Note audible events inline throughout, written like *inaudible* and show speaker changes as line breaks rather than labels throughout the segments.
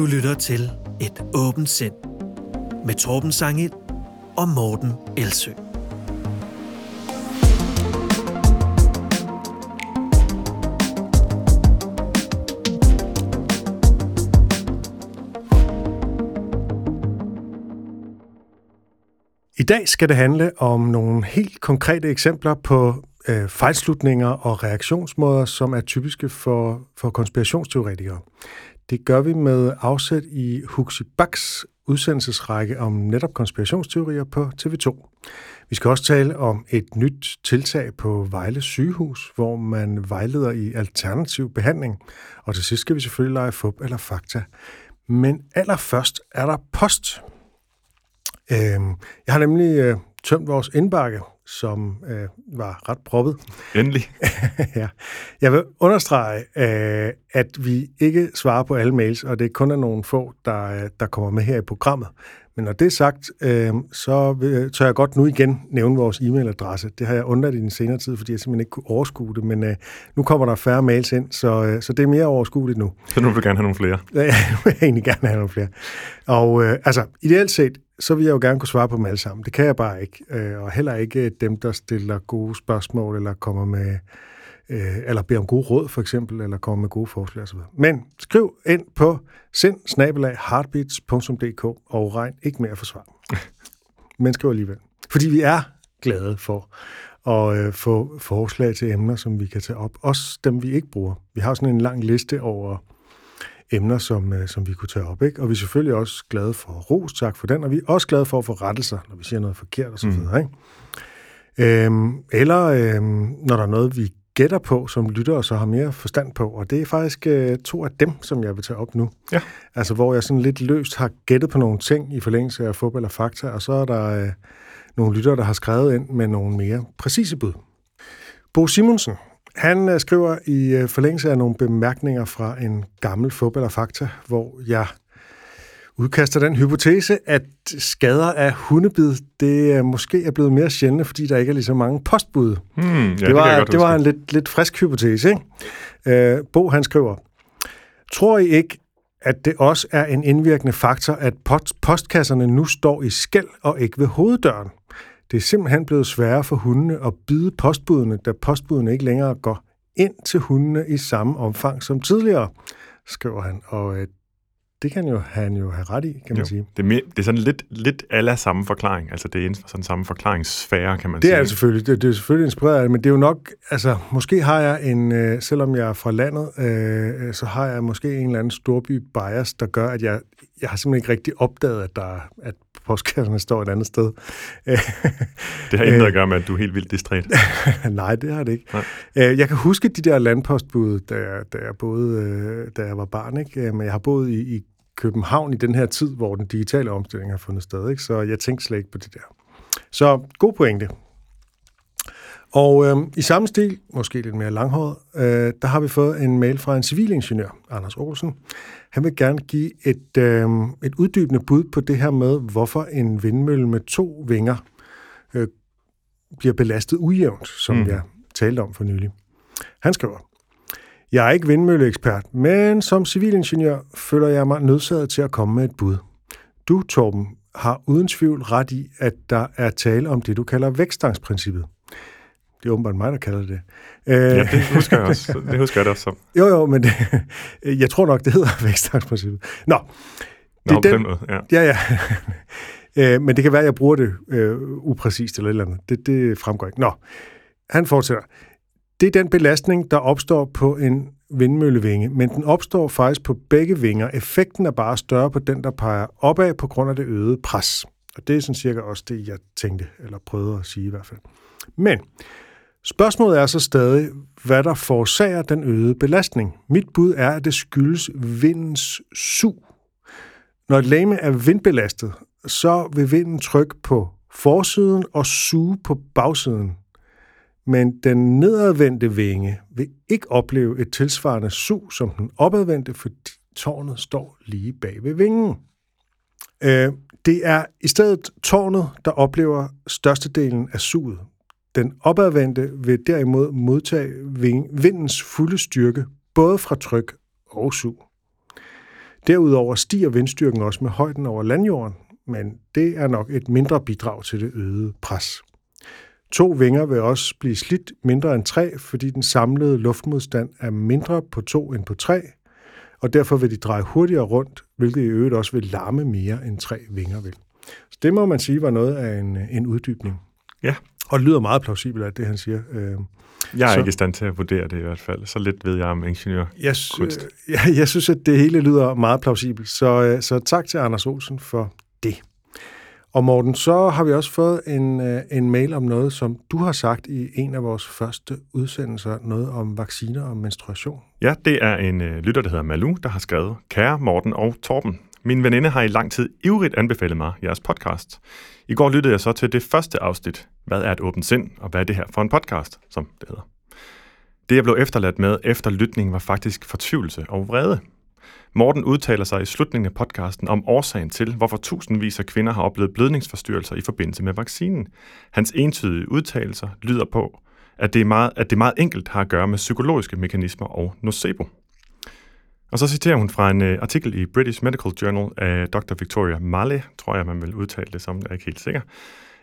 Du lytter til Et åbent sind med Torben Sangel og Morten Elsø.
I dag skal det handle om nogle helt konkrete eksempler på øh, fejlslutninger og reaktionsmåder, som er typiske for, for konspirationsteoretikere. Det gør vi med afsæt i Huxi Baks udsendelsesrække om netop konspirationsteorier på TV2. Vi skal også tale om et nyt tiltag på Vejle sygehus, hvor man vejleder i alternativ behandling. Og til sidst skal vi selvfølgelig lege fup eller fakta. Men allerførst er der post. Øhm, jeg har nemlig øh, tømt vores indbakke, som øh, var ret proppet.
Endelig. *laughs*
ja. Jeg vil understrege, øh, at vi ikke svarer på alle mails, og det er kun er nogle få, der, øh, der kommer med her i programmet. Men når det er sagt, øh, så tør jeg godt nu igen nævne vores e-mailadresse. Det har jeg undret i den senere tid, fordi jeg simpelthen ikke kunne overskue det, men øh, nu kommer der færre mails ind, så, øh, så det er mere overskueligt nu.
Så nu vil du gerne have nogle flere? *laughs*
Ja, nu vil jeg egentlig gerne have nogle flere. Og øh, altså, ideelt set, så vil jeg jo gerne kunne svare på dem alle sammen. Det kan jeg bare ikke. Øh, og heller ikke dem, der stiller gode spørgsmål, eller kommer med, øh, eller beder om gode råd, for eksempel, eller kommer med gode forslag osv. Men skriv ind på sind heartbeats.dk og regn ikke mere for svar. *laughs* Men skriv alligevel. Fordi vi er glade for at øh, få forslag til emner, som vi kan tage op. Også dem, vi ikke bruger. Vi har sådan en lang liste over emner, som, øh, som vi kunne tage op. Ikke? Og vi er selvfølgelig også glade for ros, tak for den, og vi er også glade for at få rettelser, når vi siger noget forkert osv. Mm. Ikke? Øhm, eller øhm, når der er noget, vi gætter på, som lytter og så har mere forstand på. Og det er faktisk øh, to af dem, som jeg vil tage op nu.
Ja.
Altså, hvor jeg sådan lidt løst har gættet på nogle ting i forlængelse af fodbold og fakta, og så er der øh, nogle lyttere, der har skrevet ind med nogle mere præcise bud. Bo Simonsen, han øh, skriver i øh, forlængelse af nogle bemærkninger fra en gammel fodbold og fakta, hvor jeg udkaster den hypotese, at skader af hundebid, det er måske er blevet mere sjældne, fordi der ikke er lige så mange postbud.
Hmm, ja,
det, var, det, det var en lidt, lidt frisk hypotese. Ikke? Øh, Bo han skriver, tror I ikke, at det også er en indvirkende faktor, at post postkasserne nu står i skæld og ikke ved hoveddøren? Det er simpelthen blevet sværere for hundene at bide postbudene, da postbudene ikke længere går ind til hundene i samme omfang som tidligere, skriver han. Og øh, det kan jo han jo have ret i, kan man jo, sige.
Det er, det er sådan lidt, lidt alla samme forklaring. Altså det er sådan samme forklaringssfære, kan man
det
sige.
Det er selvfølgelig. Det, det er selvfølgelig inspireret af det, men det er jo nok, altså måske har jeg en, øh, selvom jeg er fra landet, øh, så har jeg måske en eller anden storby bias, der gør, at jeg, jeg har simpelthen ikke rigtig opdaget, at, der, at postkasserne står et andet sted.
det har intet at gøre med, at du er helt vildt distræt. *laughs*
Nej, det har det ikke. Nej. Jeg kan huske de der landpostbud, da jeg, da jeg, boede, da jeg var barn, ikke? men jeg har boet i, i København i den her tid, hvor den digitale omstilling har fundet sted. Ikke? Så jeg tænkte slet ikke på det der. Så god pointe. Og øh, i samme stil, måske lidt mere langhåret, øh, der har vi fået en mail fra en civilingeniør, Anders Olsen. Han vil gerne give et, øh, et uddybende bud på det her med, hvorfor en vindmølle med to vinger øh, bliver belastet ujævnt, som mm. jeg talte om for nylig. Han skriver, jeg er ikke vindmølleekspert, men som civilingeniør føler jeg mig nødsaget til at komme med et bud. Du, Torben, har uden tvivl ret i, at der er tale om det, du kalder vækststangsprincippet. Det er åbenbart mig, der kalder det.
Ja, det husker jeg også. Det husker jeg det også som. *laughs*
Jo, jo, men det, jeg tror nok, det hedder *laughs* vækststangsprincippet. Nå,
det Nå, er den, måde, ja.
Ja, ja. *laughs* men det kan være, at jeg bruger det øh, upræcist eller et eller andet. Det, det fremgår ikke. Nå, han fortsætter. Det er den belastning, der opstår på en vindmøllevinge, men den opstår faktisk på begge vinger. Effekten er bare større på den, der peger opad på grund af det øgede pres. Og det er sådan cirka også det, jeg tænkte, eller prøvede at sige i hvert fald. Men spørgsmålet er så stadig, hvad der forårsager den øgede belastning. Mit bud er, at det skyldes vindens sug. Når et lame er vindbelastet, så vil vinden trykke på forsiden og suge på bagsiden men den nedadvendte vinge vil ikke opleve et tilsvarende sug som den opadvendte, fordi tårnet står lige bag ved vingen. Øh, det er i stedet tårnet, der oplever størstedelen af suget. Den opadvendte vil derimod modtage vindens fulde styrke, både fra tryk og sug. Derudover stiger vindstyrken også med højden over landjorden, men det er nok et mindre bidrag til det øgede pres. To vinger vil også blive slidt mindre end tre, fordi den samlede luftmodstand er mindre på to end på tre, og derfor vil de dreje hurtigere rundt, hvilket i øvrigt også vil larme mere end tre vinger vil. Så det må man sige var noget af en, en uddybning.
Ja.
Og det lyder meget plausibelt, at det han siger. Øh,
Jeg er
Så-
ikke i stand til at vurdere det i hvert fald. Så lidt ved jeg om ingeniør.
Jeg, *laughs* jeg, jeg synes, at det hele lyder meget plausibelt. Så, øh, så tak til Anders Olsen for det. Og Morten, så har vi også fået en, øh, en mail om noget, som du har sagt i en af vores første udsendelser, noget om vacciner og menstruation.
Ja, det er en øh, lytter, der hedder Malu, der har skrevet, Kære Morten og Torben, min veninde har i lang tid ivrigt anbefalet mig jeres podcast. I går lyttede jeg så til det første afsnit, Hvad er et åbent sind, og hvad er det her for en podcast, som det hedder. Det, jeg blev efterladt med efter lytningen, var faktisk fortvivlelse og vrede. Morten udtaler sig i slutningen af podcasten om årsagen til, hvorfor tusindvis af kvinder har oplevet blødningsforstyrrelser i forbindelse med vaccinen. Hans entydige udtalelser lyder på, at det, er meget, at det meget enkelt har at gøre med psykologiske mekanismer og nocebo. Og så citerer hun fra en uh, artikel i British Medical Journal af Dr. Victoria Malley, tror jeg, man vil udtale det som, jeg er ikke helt sikker,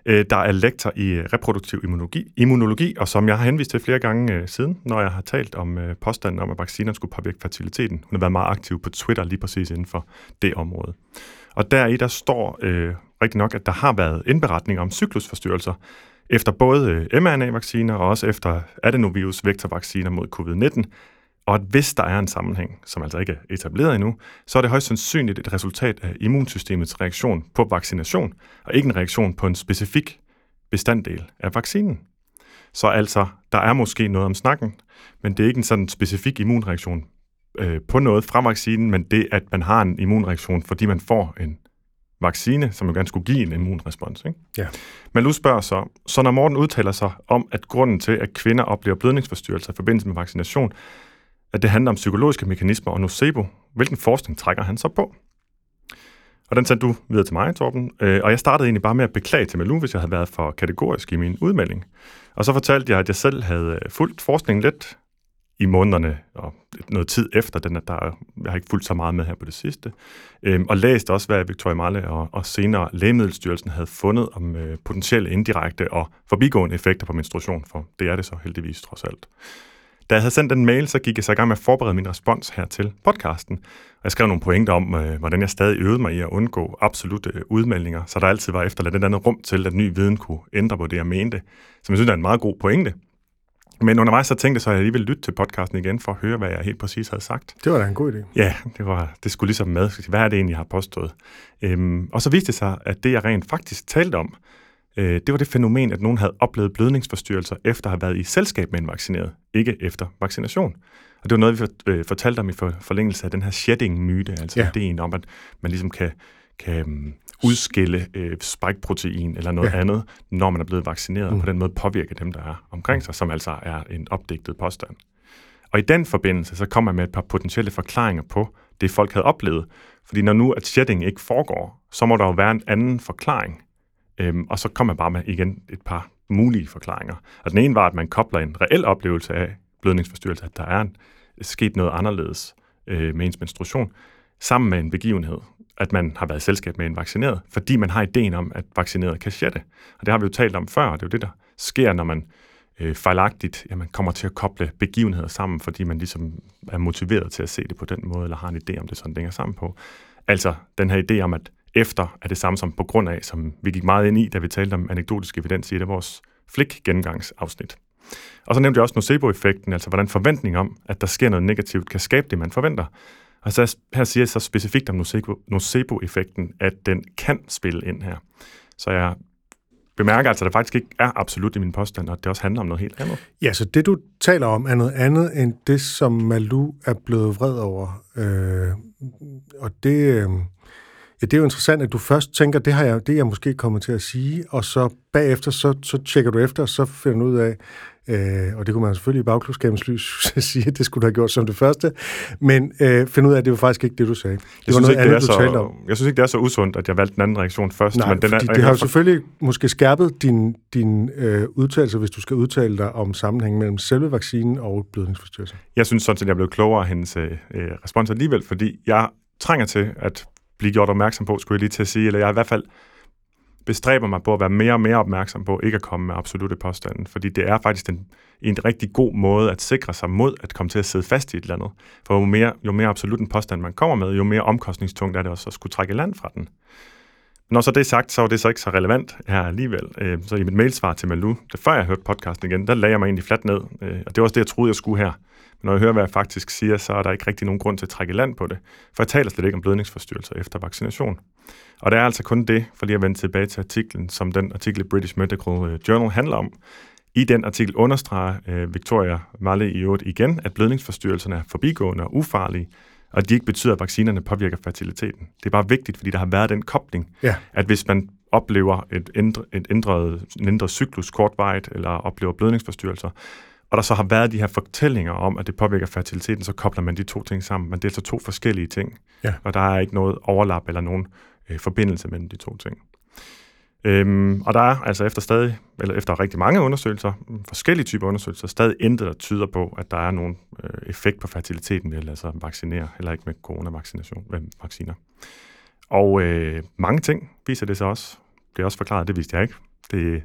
uh, der er lektor i uh, reproduktiv immunologi, immunologi, og som jeg har henvist til flere gange uh, siden, når jeg har talt om uh, påstanden om, at vacciner skulle påvirke fertiliteten. Hun har været meget aktiv på Twitter lige præcis inden for det område. Og deri der står øh, rigtig nok, at der har været indberetninger om cyklusforstyrrelser efter både mRNA-vacciner og også efter adenovirus-vektorvacciner mod covid-19, og at hvis der er en sammenhæng, som altså ikke er etableret endnu, så er det højst sandsynligt et resultat af immunsystemets reaktion på vaccination, og ikke en reaktion på en specifik bestanddel af vaccinen. Så altså, der er måske noget om snakken, men det er ikke en sådan specifik immunreaktion øh, på noget fra vaccinen, men det, at man har en immunreaktion, fordi man får en vaccine, som jo gerne skulle give en immunrespons. Ikke?
Ja.
Malou spørger så, så når Morten udtaler sig om, at grunden til, at kvinder oplever blødningsforstyrrelser i forbindelse med vaccination, at det handler om psykologiske mekanismer og nocebo, hvilken forskning trækker han så på? Og den sendte du videre til mig, Torben. Øh, og jeg startede egentlig bare med at beklage til Malou, hvis jeg havde været for kategorisk i min udmelding. Og så fortalte jeg, at jeg selv havde øh, fulgt forskningen lidt i månederne og noget tid efter den, at der, jeg har ikke fulgt så meget med her på det sidste, øhm, og læste også, hvad Victoria Malle og, og senere Lægemiddelstyrelsen havde fundet om øh, potentielle indirekte og forbigående effekter på menstruation, for det er det så heldigvis trods alt. Da jeg havde sendt den mail, så gik jeg så i gang med at forberede min respons her til podcasten. Og jeg skrev nogle pointer om, øh, hvordan jeg stadig øvede mig i at undgå absolute øh, udmeldinger, så der altid var efterladt et andet rum til, at ny viden kunne ændre på det, jeg mente. Som jeg synes er en meget god pointe. Men undervejs så tænkte jeg så, at jeg alligevel lytte til podcasten igen, for at høre, hvad jeg helt præcis havde sagt.
Det var da en god idé.
Ja, det, var, det skulle ligesom med. Hvad er det egentlig, jeg har påstået? Øhm, og så viste det sig, at det, jeg rent faktisk talte om, øh, det var det fænomen, at nogen havde oplevet blødningsforstyrrelser efter at have været i selskab med en vaccineret, ikke efter vaccination. Og det var noget, vi for, øh, fortalte om i for, forlængelse af den her shedding-myte, altså
Ja.
ideen om, at man ligesom kan, kan um, udskille øh, spike-protein eller noget
ja.
andet, når man er blevet vaccineret,
Mm.
og på den måde påvirke dem, der er omkring sig, som altså er en opdigtet påstand. Og i den forbindelse, så kommer man med et par potentielle forklaringer på det, folk havde oplevet. Fordi når nu at shedding ikke foregår, så må der jo være en anden forklaring. Øhm, og så kommer man bare med igen et par mulige forklaringer. Og den ene var, at man kobler en reel oplevelse af blødningsforstyrrelse, at der er en, sket noget anderledes øh, med ens menstruation, sammen med en begivenhed, at man har været i selskab med en vaccineret, fordi man har ideen om, at vaccineret kan shedde. Og det har vi jo talt om før, og det er jo det, der sker, når man øh, fejlagtigt jamen, kommer til at koble begivenheder sammen, fordi man ligesom er motiveret til at se det på den måde, eller har en idé om det sådan, det hænger sammen på. Altså den her idé om, at efter er det samme som på grund af, som vi gik meget ind i, da vi talte om anekdotisk evidens i et af vores flik-gennemgangsafsnit. Og så nævnte jeg også nocebo-effekten, altså hvordan forventning om, at der sker noget negativt, kan skabe det, man forventer. Og så her siger jeg så specifikt om nocebo-effekten, at den kan spille ind her. Så jeg bemærker altså, at der faktisk ikke er absolut i min påstand, og at det også handler om noget helt andet.
Ja, så det du taler om er noget andet end det, som Malu er blevet vred over. Øh, og det, øh, ja, det er jo interessant, at du først tænker, det, har jeg, det er jeg måske kommet til at sige, og så bagefter, så, så tjekker du efter, og så finder du ud af, øh, og det kunne man selvfølgelig i bagklubskabens lys *laughs* sige, at det skulle du have gjort som det første, men øh, finde ud af, at det var faktisk ikke det, du sagde. Det
Jeg
var
synes,
noget
ikke, det er
andet, du
så,
om.
jeg synes ikke, det er så usundt, at jeg valgte den anden reaktion først.
Nej,
men den er,
det har jo selvfølgelig måske skærpet din, din øh, udtalelse, hvis du skal udtale dig om sammenhængen mellem selve vaccinen og blødningsforstyrrelser.
Jeg synes sådan set, jeg blev klogere af hendes øh, øh, respons alligevel, fordi jeg trænger til at blive gjort opmærksom på, skulle jeg lige til at sige, eller jeg i hvert fald bestræber mig på at være mere og mere opmærksom på ikke at komme med absolute påstande, fordi det er faktisk en, en rigtig god måde at sikre sig mod at komme til at sidde fast i et eller andet. For jo mere, jo mere absolut en påstand man kommer med, jo mere omkostningstungt er det også at skulle trække land fra den. Når så det er sagt, så er det så ikke så relevant her alligevel. Øh, så i mit mailsvar til Malu, det før jeg hørte podcasten igen, der lagde jeg mig egentlig fladt ned. Øh, og det var også det, jeg troede, jeg skulle her. Men når jeg hører, hvad jeg faktisk siger, så er der ikke rigtig nogen grund til at trække land på det. For jeg taler slet ikke om blødningsforstyrrelser efter vaccination. Og det er altså kun det, for lige at vende tilbage til artiklen, som den artikel i British Medical øh, Journal handler om. I den artikel understreger øh, Victoria Malle i øvrigt igen, at blødningsforstyrrelserne er forbigående og ufarlige, og de ikke betyder, at vaccinerne påvirker fertiliteten. Det er bare vigtigt, fordi der har været den kobling,
Ja.
at hvis man oplever et, ændre, et ændret, en ændret cyklus kortvarigt, eller oplever blødningsforstyrrelser, og der så har været de her fortællinger om, at det påvirker fertiliteten, så kobler man de to ting sammen. Men det er altså to forskellige ting,
Ja.
og der er ikke noget overlap eller nogen øh, forbindelse mellem de to ting. Øhm, og der er altså efter stadig, eller efter rigtig mange undersøgelser, forskellige typer undersøgelser, stadig intet, der tyder på, at der er nogen øh, effekt på fertiliteten ved at lade sig vaccinere, eller ikke med coronavaccination, med vacciner. Og øh, mange ting viser det sig også. Det er også forklaret, det vidste jeg ikke. Det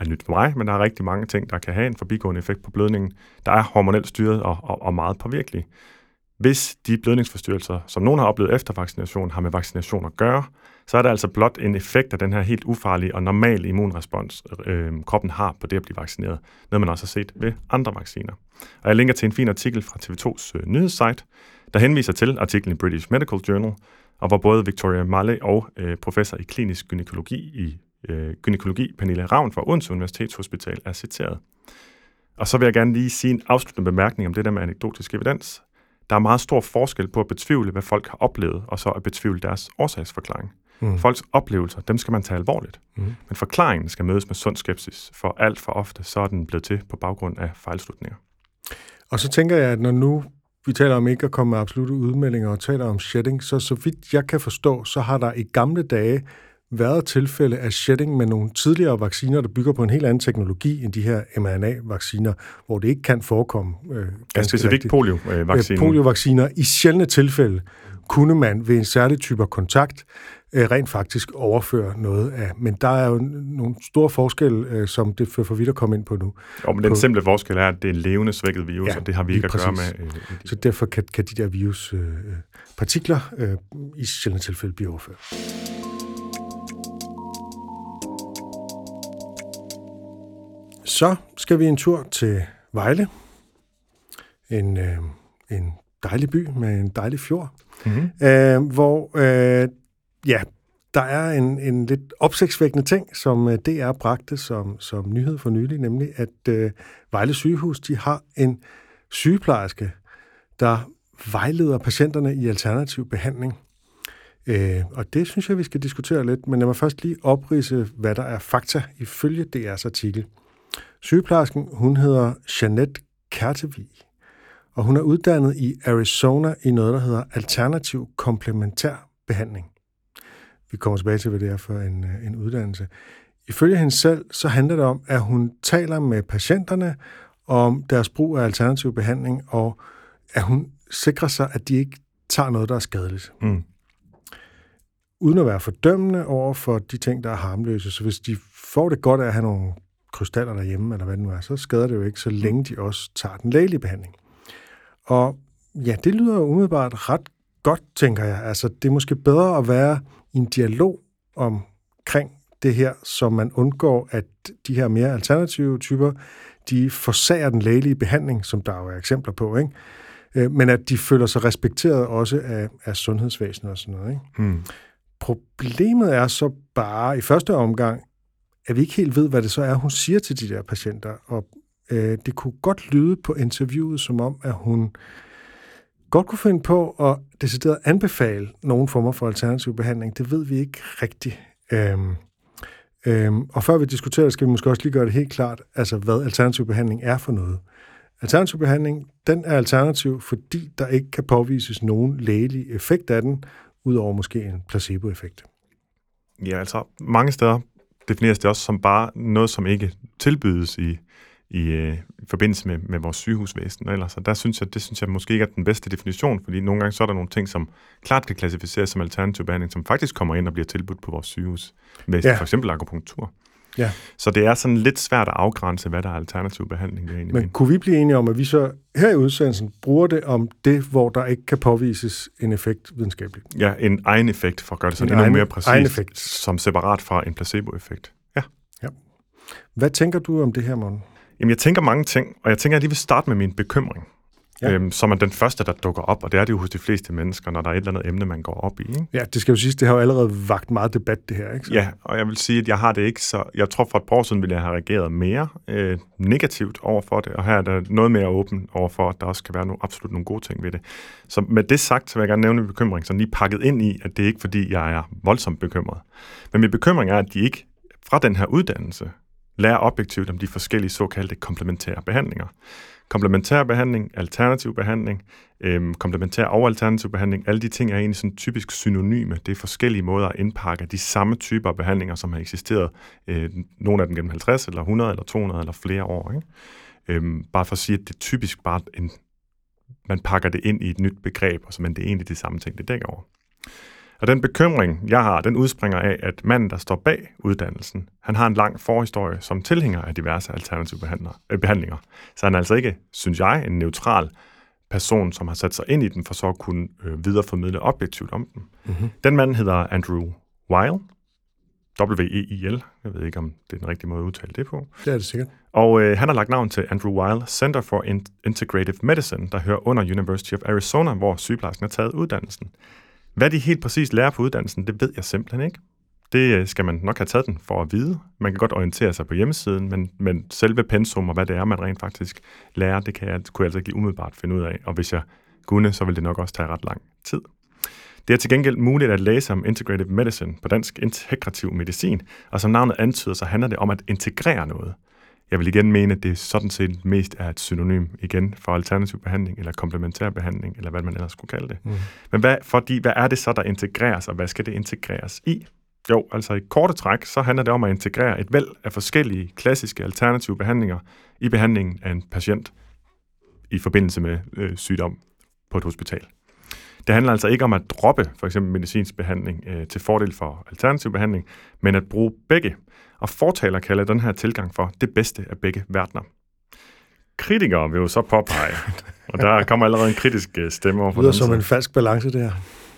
er nyt for mig, men der er rigtig mange ting, der kan have en forbigående effekt på blødningen, der er hormonelt styret og, og, og meget påvirkelige. Hvis de blødningsforstyrrelser, som nogen har oplevet efter vaccination, har med vaccination at gøre, så er der altså blot en effekt af den her helt ufarlige og normale immunrespons, øh, kroppen har på det at blive vaccineret. Noget man også har set ved andre vacciner. Og jeg linker til en fin artikel fra TV2's øh, nyhedssite, der henviser til artiklen i British Medical Journal, og hvor både Victoria Malle og øh, professor i klinisk gynækologi i øh, gynækologi, Pernille Ravn fra Odense Universitetshospital, er citeret. Og så vil jeg gerne lige sige en afsluttende bemærkning om det der med anekdotisk evidens. Der er meget stor forskel på at betvivle, hvad folk har oplevet, og så at betvivle deres årsagsforklaring. Mm. Folks oplevelser, dem skal man tage alvorligt. Mm. Men forklaringen skal mødes med sund skepsis, for alt for ofte så er den blevet til på baggrund af fejlslutninger.
Og så tænker jeg, at når nu vi taler om ikke at komme med absolutte udmeldinger og taler om shedding, så så vidt jeg kan forstå, så har der i gamle dage været tilfælde af shedding med nogle tidligere vacciner, der bygger på en helt anden teknologi end de her mRNA-vacciner, hvor det ikke kan forekomme. Øh,
Ja, specifikt
rigtigt.
polio-vaccinen.
Øh, poliovacciner. I sjældne tilfælde kunne man ved en særlig type kontakt øh, rent faktisk overføre noget af. Men der er jo nogle store forskelle, øh, som det fører for vidt at komme ind på nu.
Og men den
på-
simple forskel er, at det er en levende svækket virus,
Ja,
og det har vi ikke at gøre
præcis.
med. Øh, de-
Så derfor kan, kan de der viruspartikler øh, partikler, øh, i sjældne tilfælde blive overført. Så skal vi en tur til Vejle. En, øh, en dejlig by med en dejlig fjord,
Mhm.
øh, hvor øh, ja, der er en, en lidt opsigtsvækkende ting, som øh, DR bragte som, som nyhed for nylig, nemlig at øh, Vejle sygehus de har en sygeplejerske, der vejleder patienterne i alternativ behandling. Øh, og det synes jeg, vi skal diskutere lidt, men lad mig først lige oprise, hvad der er fakta ifølge DR's artikel. Sygeplejersken, hun hedder Jeanette Kertevig, og hun er uddannet i Arizona i noget, der hedder alternativ komplementær behandling. Vi kommer tilbage til, hvad det er for en, øh, en uddannelse. Ifølge hende selv, så handler det om, at hun taler med patienterne om deres brug af alternativ behandling, og at hun sikrer sig, at de ikke tager noget, der er skadeligt.
Mm.
Uden at være fordømmende over for de ting, der er harmløse. Så hvis de får det godt af at have nogle krystaller derhjemme, eller hvad det nu er, så skader det jo ikke, så længe de også tager den lægelige behandling. Og ja, det lyder jo umiddelbart ret godt, tænker jeg. Altså, det er måske bedre at være i en dialog omkring det her, så man undgår, at de her mere alternative typer, de forsager den lægelige behandling, som der jo er eksempler på, ikke? Øh, men at de føler sig respekteret også af, af sundhedsvæsenet og sådan noget. Ikke?
Mm.
Problemet er så bare i første omgang, at vi ikke helt ved, hvad det så er, hun siger til de der patienter. Og øh, det kunne godt lyde på interviewet, som om, at hun godt kunne finde på at decideret anbefale nogle former for alternativ behandling. Det ved vi ikke rigtigt. Øhm, øhm, og før vi diskuterer det, skal vi måske også lige gøre det helt klart, altså hvad alternativ behandling er for noget. Alternativ behandling, den er alternativ, fordi der ikke kan påvises nogen lægelig effekt af den, udover måske en placeboeffekt.
Ja, altså mange steder defineres det også som bare noget, som ikke tilbydes i, i, øh, i forbindelse med, med vores sygehusvæsen. Og ellers, og der synes jeg, det synes jeg måske ikke er den bedste definition, fordi nogle gange så er der nogle ting, som klart kan klassificeres som alternativ behandling, som faktisk kommer ind og bliver tilbudt på vores sygehus, med
Ja.
ja. for eksempel akupunktur.
Ja.
Så det er sådan lidt svært at afgrænse, hvad der er alternativ behandling. Det er egentlig
Men kunne vi blive enige om, at vi så her i udsendelsen bruger det om det, hvor der ikke kan påvises en effekt videnskabeligt?
Ja, en egen effekt, for at gøre det sådan
En
endnu
egen-
mere præcist,
egen effekt.
som separat fra en placeboeffekt. Ja.
Hvad tænker du om det her, Morten?
Jamen, jeg tænker mange ting, og jeg tænker, at jeg lige vil starte med min bekymring,
Ja.
øhm, som er den første, der dukker op, og det er det jo hos de fleste mennesker, når der er et eller andet emne, man går op i. Ikke?
Ja, det skal jo siges, det har jo allerede vagt meget debat, det her, ikke? Så-
Ja, og jeg vil sige, at jeg har det ikke så... Jeg tror, for et par år siden ville jeg have reageret mere øh, negativt over for det, og her er der noget mere åben over for, at der også kan være nogle, absolut nogle gode ting ved det. Så med det sagt, så vil jeg gerne nævne en bekymring, som lige pakket ind i, at det er ikke fordi, jeg er voldsomt bekymret. Men min bekymring er, at de ikke fra den her uddannelse lærer objektivt om de forskellige såkaldte komplementære behandlinger. Komplementær behandling, alternativ behandling, øhm, komplementær og alternativ behandling, alle de ting er egentlig sådan typisk synonyme. Det er forskellige måder at indpakke de samme typer af behandlinger, som har eksisteret, øh, nogle af dem gennem 50 eller 100 eller 200 eller flere år. Ikke? Øhm, bare for at sige, at det er typisk bare en, man pakker det ind i et nyt begreb, og så, men det er egentlig de samme ting, det dækker over. Og den bekymring, jeg har, den udspringer af, at manden, der står bag uddannelsen, han har en lang forhistorie som tilhænger af diverse alternative øh, behandlinger. Så han er altså ikke, synes jeg, en neutral person, som har sat sig ind i den, for så at kunne øh, videreformidle objektivt om den.
Mm-hmm.
Den mand hedder Andrew Weil, W-E-I-L. Jeg ved ikke, om det er den rigtige måde at udtale det på.
Det er det sikkert.
Og øh, han har lagt navn til Andrew Weil Center for In- Integrative Medicine, der hører under University of Arizona, hvor sygeplejersken har taget uddannelsen. Hvad de helt præcis lærer på uddannelsen, det ved jeg simpelthen ikke. Det øh, skal man nok have taget den for at vide. Man kan godt orientere sig på hjemmesiden, men, men selve pensum og hvad det er, man rent faktisk lærer, det kan jeg, kunne jeg altså ikke lige umiddelbart finde ud af. Og hvis jeg kunne, så ville det nok også tage ret lang tid. Det er til gengæld muligt at læse om integrative medicine, på dansk integrativ medicin, og som navnet antyder, så handler det om at integrere noget. Jeg vil igen mene, at det sådan set mest er et synonym igen for alternativ behandling, eller komplementær behandling, eller hvad man ellers skulle kalde det.
Mm.
Men hvad, fordi, hvad er det så, der integreres, og hvad skal det integreres i? Jo, altså i korte træk, så handler det om at integrere et væld af forskellige klassiske alternative behandlinger i behandlingen af en patient i forbindelse med øh, sygdom på et hospital. Det handler altså ikke om at droppe for eksempel medicinsk behandling øh, til fordel for alternativ behandling, men at bruge begge. Og fortaler kalder den her tilgang for det bedste af begge verdener. Kritikere vil jo så påpege, *laughs* og der kommer allerede en kritisk øh, stemme over
Det
for
lyder
den
som en falsk balance, det her.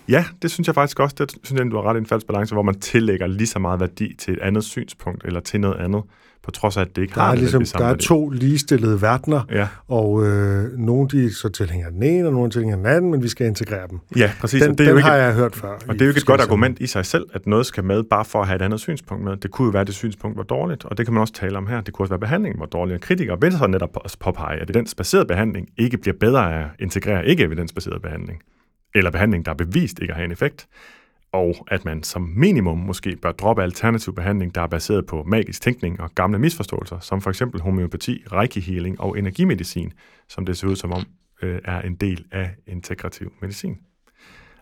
Ja, det synes jeg faktisk også. Det synes jeg, du har ret i en falsk balance, hvor man tillægger lige så meget værdi til et andet synspunkt, eller til noget andet, på trods af, at det ikke
Der
har
er,
det
ligesom,
samme
der er
værdi.
to ligestillede verdener,
Ja,
og øh, nogle de så tilhænger den ene, og nogle er tilhænger den anden, men vi skal integrere dem.
ja præcis.
Den,
og det er jo
den
ikke,
har jeg hørt før.
og det er jo ikke et godt argument i sig selv, at noget skal med, bare for at have et andet synspunkt med. Det kunne jo være, at det synspunkt var dårligt, og det kan man også tale om her. Det kunne også være, at behandlingen var dårlig. Og kritikere vil så netop påpege, at evidensbaseret behandling ikke bliver bedre af at integrere ikke evidensbaseret behandling, eller behandling, der er bevist ikke at have en effekt, og at man som minimum måske bør droppe alternativ behandling, der er baseret på magisk tænkning og gamle misforståelser, som for eksempel homeopati, reiki healing og energimedicin, som det ser ud som om øh, er en del af integrativ medicin.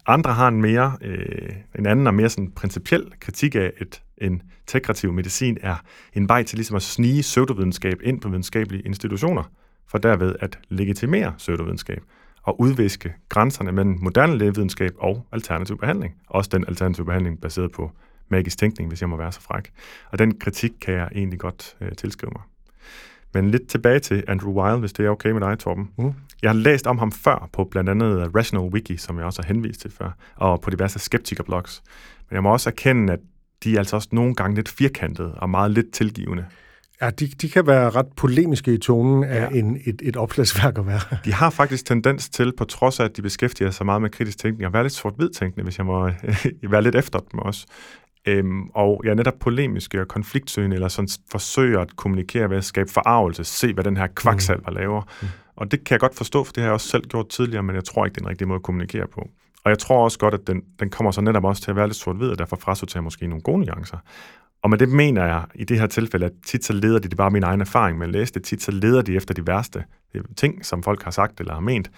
Andre har en mere, øh, en anden og mere sådan principiel kritik af, at en integrativ medicin er en vej til ligesom at snige pseudovidenskab ind på videnskabelige institutioner, for derved at legitimere pseudovidenskab og udviske grænserne mellem moderne lægevidenskab og alternativ behandling. Også den alternative behandling baseret på magisk tænkning, hvis jeg må være så fræk. Og den kritik kan jeg egentlig godt øh, tilskrive mig. Men lidt tilbage til Andrew Weil, hvis det er okay med dig, Torben.
Mm.
Jeg har læst om ham før på blandt andet Rational Wiki, som jeg også har henvist til før, og på diverse skeptikerblogs. Men jeg må også erkende, at de er altså også nogle gange lidt firkantede og meget lidt tilgivende.
Ja, de, de kan være ret polemiske i tonen af
Ja.
en, et, et opslagsværk at være.
De har faktisk tendens til, på trods af, at de beskæftiger sig meget med kritisk tænkning, at være lidt sort-hvid tænkende, hvis jeg må *laughs* være lidt efter dem også. Øhm, og jeg er netop polemiske og konfliktsøgende, eller sådan forsøger at kommunikere ved at skabe forarvelse, se hvad den her kvaksalver laver.
Mm.
Og det kan jeg godt forstå, for det har jeg også selv gjort tidligere, men jeg tror ikke, det er den rigtige måde at kommunikere på. Og jeg tror også godt, at den, den kommer så netop også til at være lidt sort-hvid, og derfor frasorterer måske nogle gode nuancer. Og med det mener jeg i det her tilfælde, at tit så leder de, det er bare min egen erfaring med at læse det, tit så leder de efter de værste øh, ting, som folk har sagt eller har ment,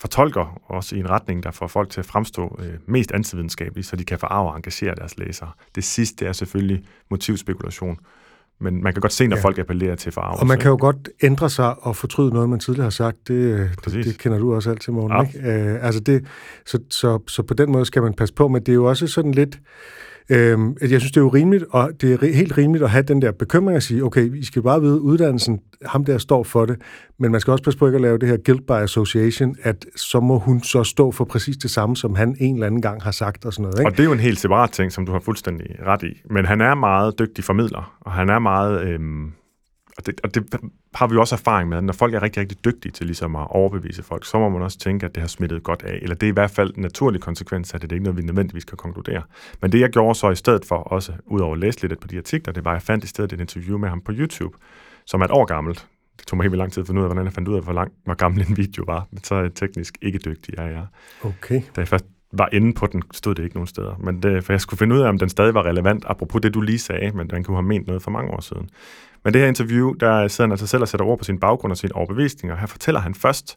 fortolker også i en retning, der får folk til at fremstå øh, mest antividenskabeligt, så de kan forarve og engagere deres læsere. Det sidste er selvfølgelig motivspekulation Men man kan godt se, når
Ja.
folk appellerer til forarvelse.
Og man kan jo godt ændre sig og fortryde noget, man tidligere har sagt. Det, det,
Præcis.
det kender du også altid, Morten.
Ja.
Ikke? Øh, altså det, så, så, så på den måde skal man passe på, men det er jo også sådan lidt... Øh, Øhm, jeg synes, det er jo rimeligt, og det er helt rimeligt at have den der bekymring at sige, okay, I skal bare vide, uddannelsen, ham der står for det, men man skal også passe på ikke at lave det her guilt by association, at så må hun så stå for præcis det samme, som han en eller anden gang har sagt og sådan noget. Ikke?
Og det er jo en helt separat ting, som du har fuldstændig ret i. Men han er meget dygtig formidler, og han er meget... Øhm, og, det, og det har vi jo også erfaring med. Når folk er rigtig, rigtig dygtige til ligesom at overbevise folk, så må man også tænke, at det har smittet godt af. Eller det er i hvert fald en naturlig konsekvens af det. Det er ikke noget, vi nødvendigvis kan konkludere. Men det, jeg gjorde så i stedet for, også udover at læse lidt på de artikler, det var, at jeg fandt i stedet et interview med ham på YouTube, som er et år gammelt. Det tog mig helt vildt lang tid at finde ud af, hvordan jeg fandt ud af, hvor, lang, hvor gammel en video var. Men så er jeg teknisk ikke dygtig, er jeg.
Okay.
Da jeg først var inde på den, stod det ikke nogen steder. Men det, for jeg skulle finde ud af, om den stadig var relevant, apropos det, du lige sagde, men den kunne have ment noget for mange år siden. Men det her interview, der sidder han altså selv og sætter ord på sin baggrund og sine overbevisninger. Her fortæller han først,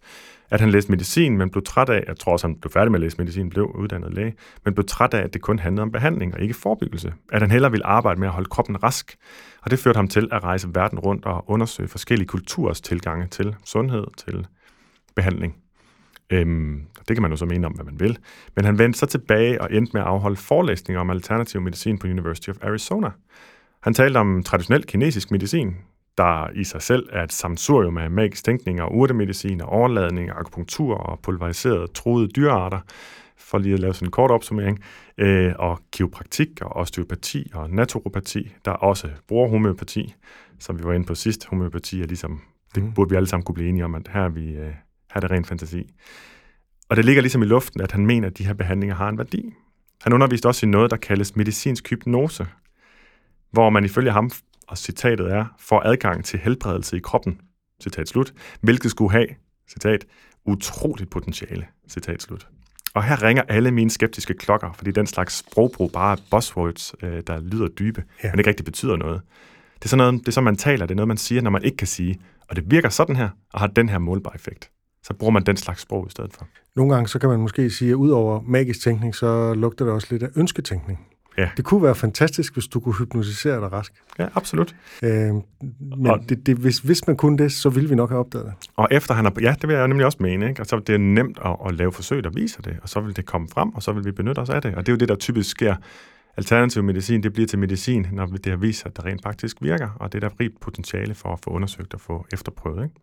at han læste medicin, men blev træt af, jeg tror også, han blev færdig med at læse medicin, blev uddannet læge, men blev træt af, at det kun handlede om behandling og ikke forebyggelse. At han hellere ville arbejde med at holde kroppen rask. Og det førte ham til at rejse verden rundt og undersøge forskellige kulturers tilgange til sundhed, til behandling. Øhm, det kan man jo så mene om, hvad man vil. Men han vendte så tilbage og endte med at afholde forelæsninger om alternativ medicin på University of Arizona. Han talte om traditionel kinesisk medicin, der i sig selv er et samsurium af magisk tænkning og urtemedicin og overladning, akupunktur og pulveriseret troede dyrearter, for lige at lave sådan en kort opsummering, øh, og kiropraktik og osteopati og naturopati, der også bruger homeopati, som vi var inde på sidst. Homeopati er ligesom, det
Mm.
burde vi alle sammen kunne blive enige om, at her er, vi, øh, her er det ren fantasi. Og det ligger ligesom i luften, at han mener, at de her behandlinger har en værdi. Han underviste også i noget, der kaldes medicinsk hypnose, hvor man ifølge ham, og citatet er, får adgang til helbredelse i kroppen, citat slut, hvilket skulle have, citat, utroligt potentiale, citat slut. Og her ringer alle mine skeptiske klokker, fordi den slags sprogbrug bare er buzzwords, øh, der lyder dybe,
Ja.
men ikke rigtig betyder noget. Det er sådan noget, det er sådan, man taler, det er noget, man siger, når man ikke kan sige, og det virker sådan her, og har den her målbare effekt. Så bruger man den slags sprog i stedet for.
Nogle gange så kan man måske sige, at ud over magisk tænkning, så lugter det også lidt af ønsketænkning.
Ja.
Det kunne være fantastisk, hvis du kunne hypnotisere dig rask.
Ja, absolut.
Øh, men
Og-
det, det, hvis, hvis man kunne det, så ville vi nok have opdaget det.
Og efter han har... Ja, det vil jeg nemlig også mene. Ikke? Og så det er nemt at, at lave forsøg, der viser det, og så vil det komme frem, og så vil vi benytte os af det. Og det er jo det, der typisk sker. Alternativ medicin, det bliver til medicin, når det har vist sig, at det rent faktisk virker, og det er der rigt potentiale for at få undersøgt og få efterprøvet. Ikke?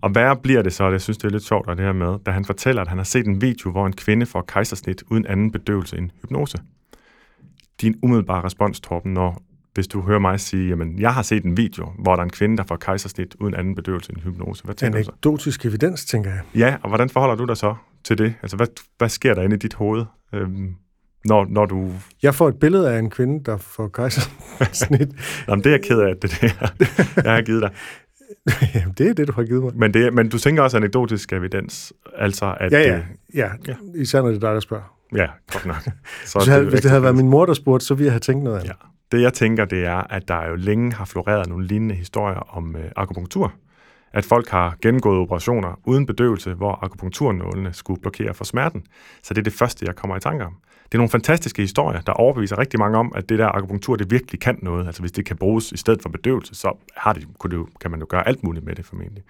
Og værre bliver det så, og det synes det er lidt sjovt, at det her med, da han fortæller, at han har set en video, hvor en kvinde får kejsersnit uden anden bedøvelse end hypnose. Din umiddelbare respons, Torben, når hvis du hører mig sige, jamen, jeg har set en video, hvor der er en kvinde, der får kejsersnit uden anden bedøvelse end hypnose. Hvad tænker du så?
Anekdotisk evidens, tænker jeg.
Ja, og hvordan forholder du dig så til det? Altså, hvad, hvad sker der inde i dit hoved, øhm, når, når du...
Jeg får et billede af en kvinde, der får kejsersnit. *laughs*
Jamen, det er jeg ked af, det er det, jeg har givet dig. *laughs*
Jamen, det er det, du har givet mig.
Men, det, men du tænker også anekdotisk evidens, altså at...
Ja, ja, ja.
Ja.
Især når det er dig, der spørger.
Ja, godt nok. Så
Hvis,
er
det hvis det havde været min mor, der spurgte, så ville jeg have tænkt noget andet.
Ja. Det jeg tænker, det er, at der jo længe har floreret nogle lignende historier om øh, akupunktur. At folk har gennemgået operationer uden bedøvelse, hvor akupunkturnålene skulle blokere for smerten. Så det er det første, jeg kommer i tanke om. Det er nogle fantastiske historier, der overbeviser rigtig mange om, at det der akupunktur, det virkelig kan noget. Altså hvis det kan bruges i stedet for bedøvelse, så har det, kunne det, jo- kan man jo gøre alt muligt med det formentlig.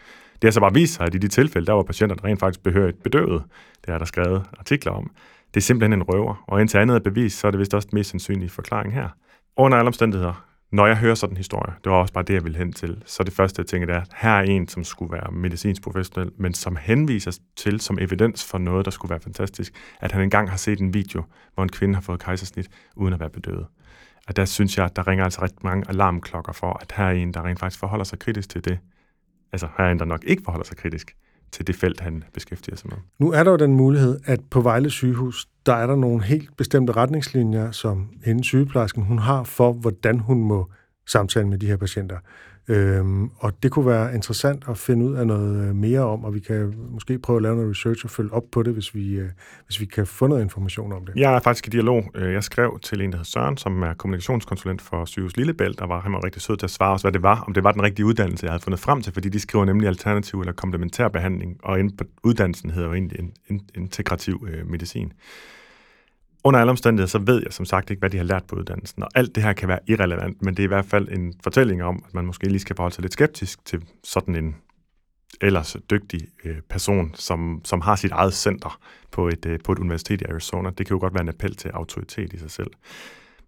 Det har så bare vist sig, at i de tilfælde, der var patienterne rent faktisk behørigt bedøvet, det er der skrevet artikler om. Det er simpelthen en røver, og indtil andet er bevis, så er det vist også den mest sandsynlige forklaring her. Under alle omstændigheder, når jeg hører sådan en historie, det var også bare det, jeg ville hen til, så det første, jeg tænker, det er, at her er en, som skulle være medicinsk professionel, men som henviser til som evidens for noget, der skulle være fantastisk, at han engang har set en video, hvor en kvinde har fået kejsersnit, uden at være bedøvet. Og der synes jeg, at der ringer altså rigtig mange alarmklokker for, at her er en, der rent faktisk forholder sig kritisk til det. Altså, her er en, der nok ikke forholder sig kritisk til det felt, han beskæftiger sig med.
Nu er der jo den mulighed, at på Vejle sygehus, der er der nogle helt bestemte retningslinjer, som hende sygeplejersken, hun har for, hvordan hun må samtale med de her patienter. Øhm, og det kunne være interessant at finde ud af noget øh, mere om, og vi kan måske prøve at lave noget research og følge op på det, hvis vi, øh, hvis vi kan få noget information om det.
Jeg er faktisk i dialog. Øh, jeg skrev til en, der hedder Søren, som er kommunikationskonsulent for Sygehus Lillebælt, og var, han var rigtig sød til at svare os, hvad det var, om det var den rigtige uddannelse, jeg havde fundet frem til, fordi de skriver nemlig alternativ eller komplementær behandling, og på uddannelsen hedder jo egentlig integrativ øh, medicin under alle omstændigheder, så ved jeg som sagt ikke, hvad de har lært på uddannelsen, og alt det her kan være irrelevant, men det er i hvert fald en fortælling om, at man måske lige skal forholde sig lidt skeptisk til sådan en ellers dygtig øh, person, som, som har sit eget center på et, øh, på et universitet i Arizona. Det kan jo godt være en appel til autoritet i sig selv.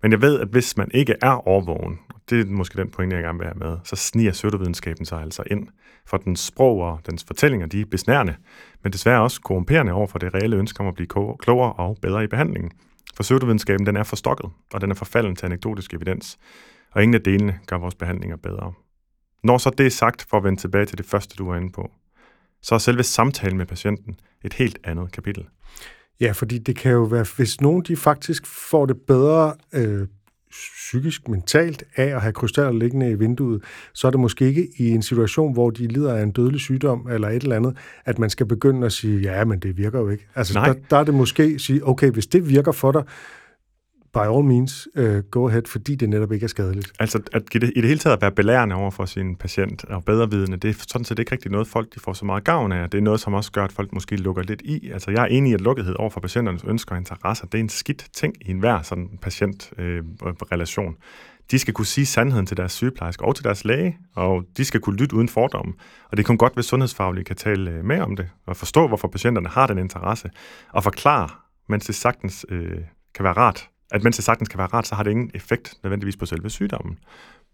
Men jeg ved, at hvis man ikke er overvågen, og det er måske den pointe, jeg gerne vil have med, så sniger pseudovidenskaben sig altså ind. For dens sprog og dens fortællinger, de er besnærende, men desværre også korrumperende over for det reelle ønske om at blive klogere og bedre i behandlingen. For pseudovidenskaben, den er forstokket, og den er forfalden til anekdotisk evidens, og ingen af delene gør vores behandlinger bedre. Når så det er sagt, for at vende tilbage til det første, du var inde på, så er selve samtalen med patienten et helt andet kapitel.
Ja, fordi det kan jo være, hvis nogen de faktisk får det bedre øh, psykisk, mentalt af at have krystaller liggende i vinduet, så er det måske ikke i en situation, hvor de lider af en dødelig sygdom eller et eller andet, at man skal begynde at sige, ja, men det virker jo ikke. Altså, der, der er det måske at sige, okay, hvis det virker for dig, by all means, uh, go ahead, fordi det netop ikke er skadeligt.
Altså, at i det, i det hele taget at være belærende over for sin patient og bedre vidende, det er sådan set ikke rigtig noget, folk de får så meget gavn af. Det er noget, som også gør, at folk måske lukker lidt i. Altså, jeg er enig i, at lukkethed over for patienternes ønsker og interesser, det er en skidt ting i enhver sådan patient-relation. Øh, de skal kunne sige sandheden til deres sygeplejerske og til deres læge, og de skal kunne lytte uden fordomme. Og det er kun godt, hvis sundhedsfaglige kan tale øh, med om det, og forstå, hvorfor patienterne har den interesse, og forklare, mens det sagtens øh, kan være rart at mens det sagtens kan være rart, så har det ingen effekt nødvendigvis på selve sygdommen.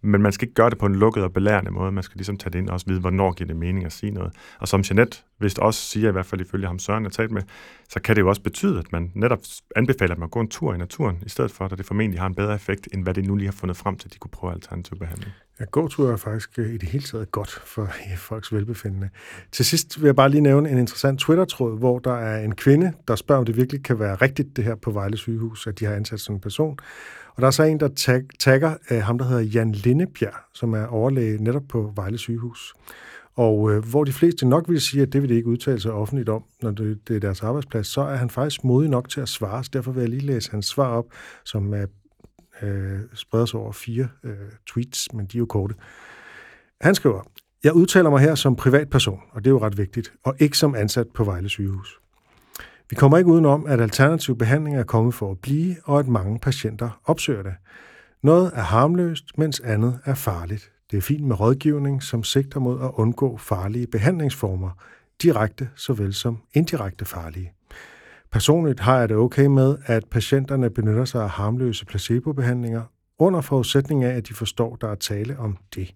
Men man skal ikke gøre det på en lukket og belærende måde. Man skal ligesom tage det ind og også vide, hvornår giver det mening at sige noget. Og som Jeanette vist også siger, i hvert fald ifølge ham Søren, jeg talt med, så kan det jo også betyde, at man netop anbefaler, at man går en tur i naturen, i stedet for, at det formentlig har en bedre effekt, end hvad det nu lige har fundet frem til, at de kunne prøve alternativ behandling.
Ja, gåtur er faktisk øh, i det hele taget godt for *laughs* ja, folks velbefindende. Til sidst vil jeg bare lige nævne en interessant Twitter-tråd, hvor der er en kvinde, der spørger, om det virkelig kan være rigtigt, det her på Vejle sygehus, at de har ansat sådan en person. Og der er så en, der tag, tagger uh, ham, der hedder Jan Lindebjerg, som er overlæge netop på Vejle sygehus. Og uh, hvor de fleste nok vil sige, at det vil de ikke udtale sig offentligt om, når det, det er deres arbejdsplads, så er han faktisk modig nok til at svare. Så derfor vil jeg lige læse hans svar op, som er øh, spreder sig over fire øh, tweets, men de er jo korte. Han skriver, jeg udtaler mig her som privatperson, og det er jo ret vigtigt, og ikke som ansat på Vejle sygehus. Vi kommer ikke udenom, at alternativ behandling er kommet for at blive, og at mange patienter opsøger det. Noget er harmløst, mens andet er farligt. Det er fint med rådgivning, som sigter mod at undgå farlige behandlingsformer, direkte såvel som indirekte farlige. Personligt har jeg det okay med, at patienterne benytter sig af harmløse placebobehandlinger, under forudsætning af, at de forstår, der er tale om det.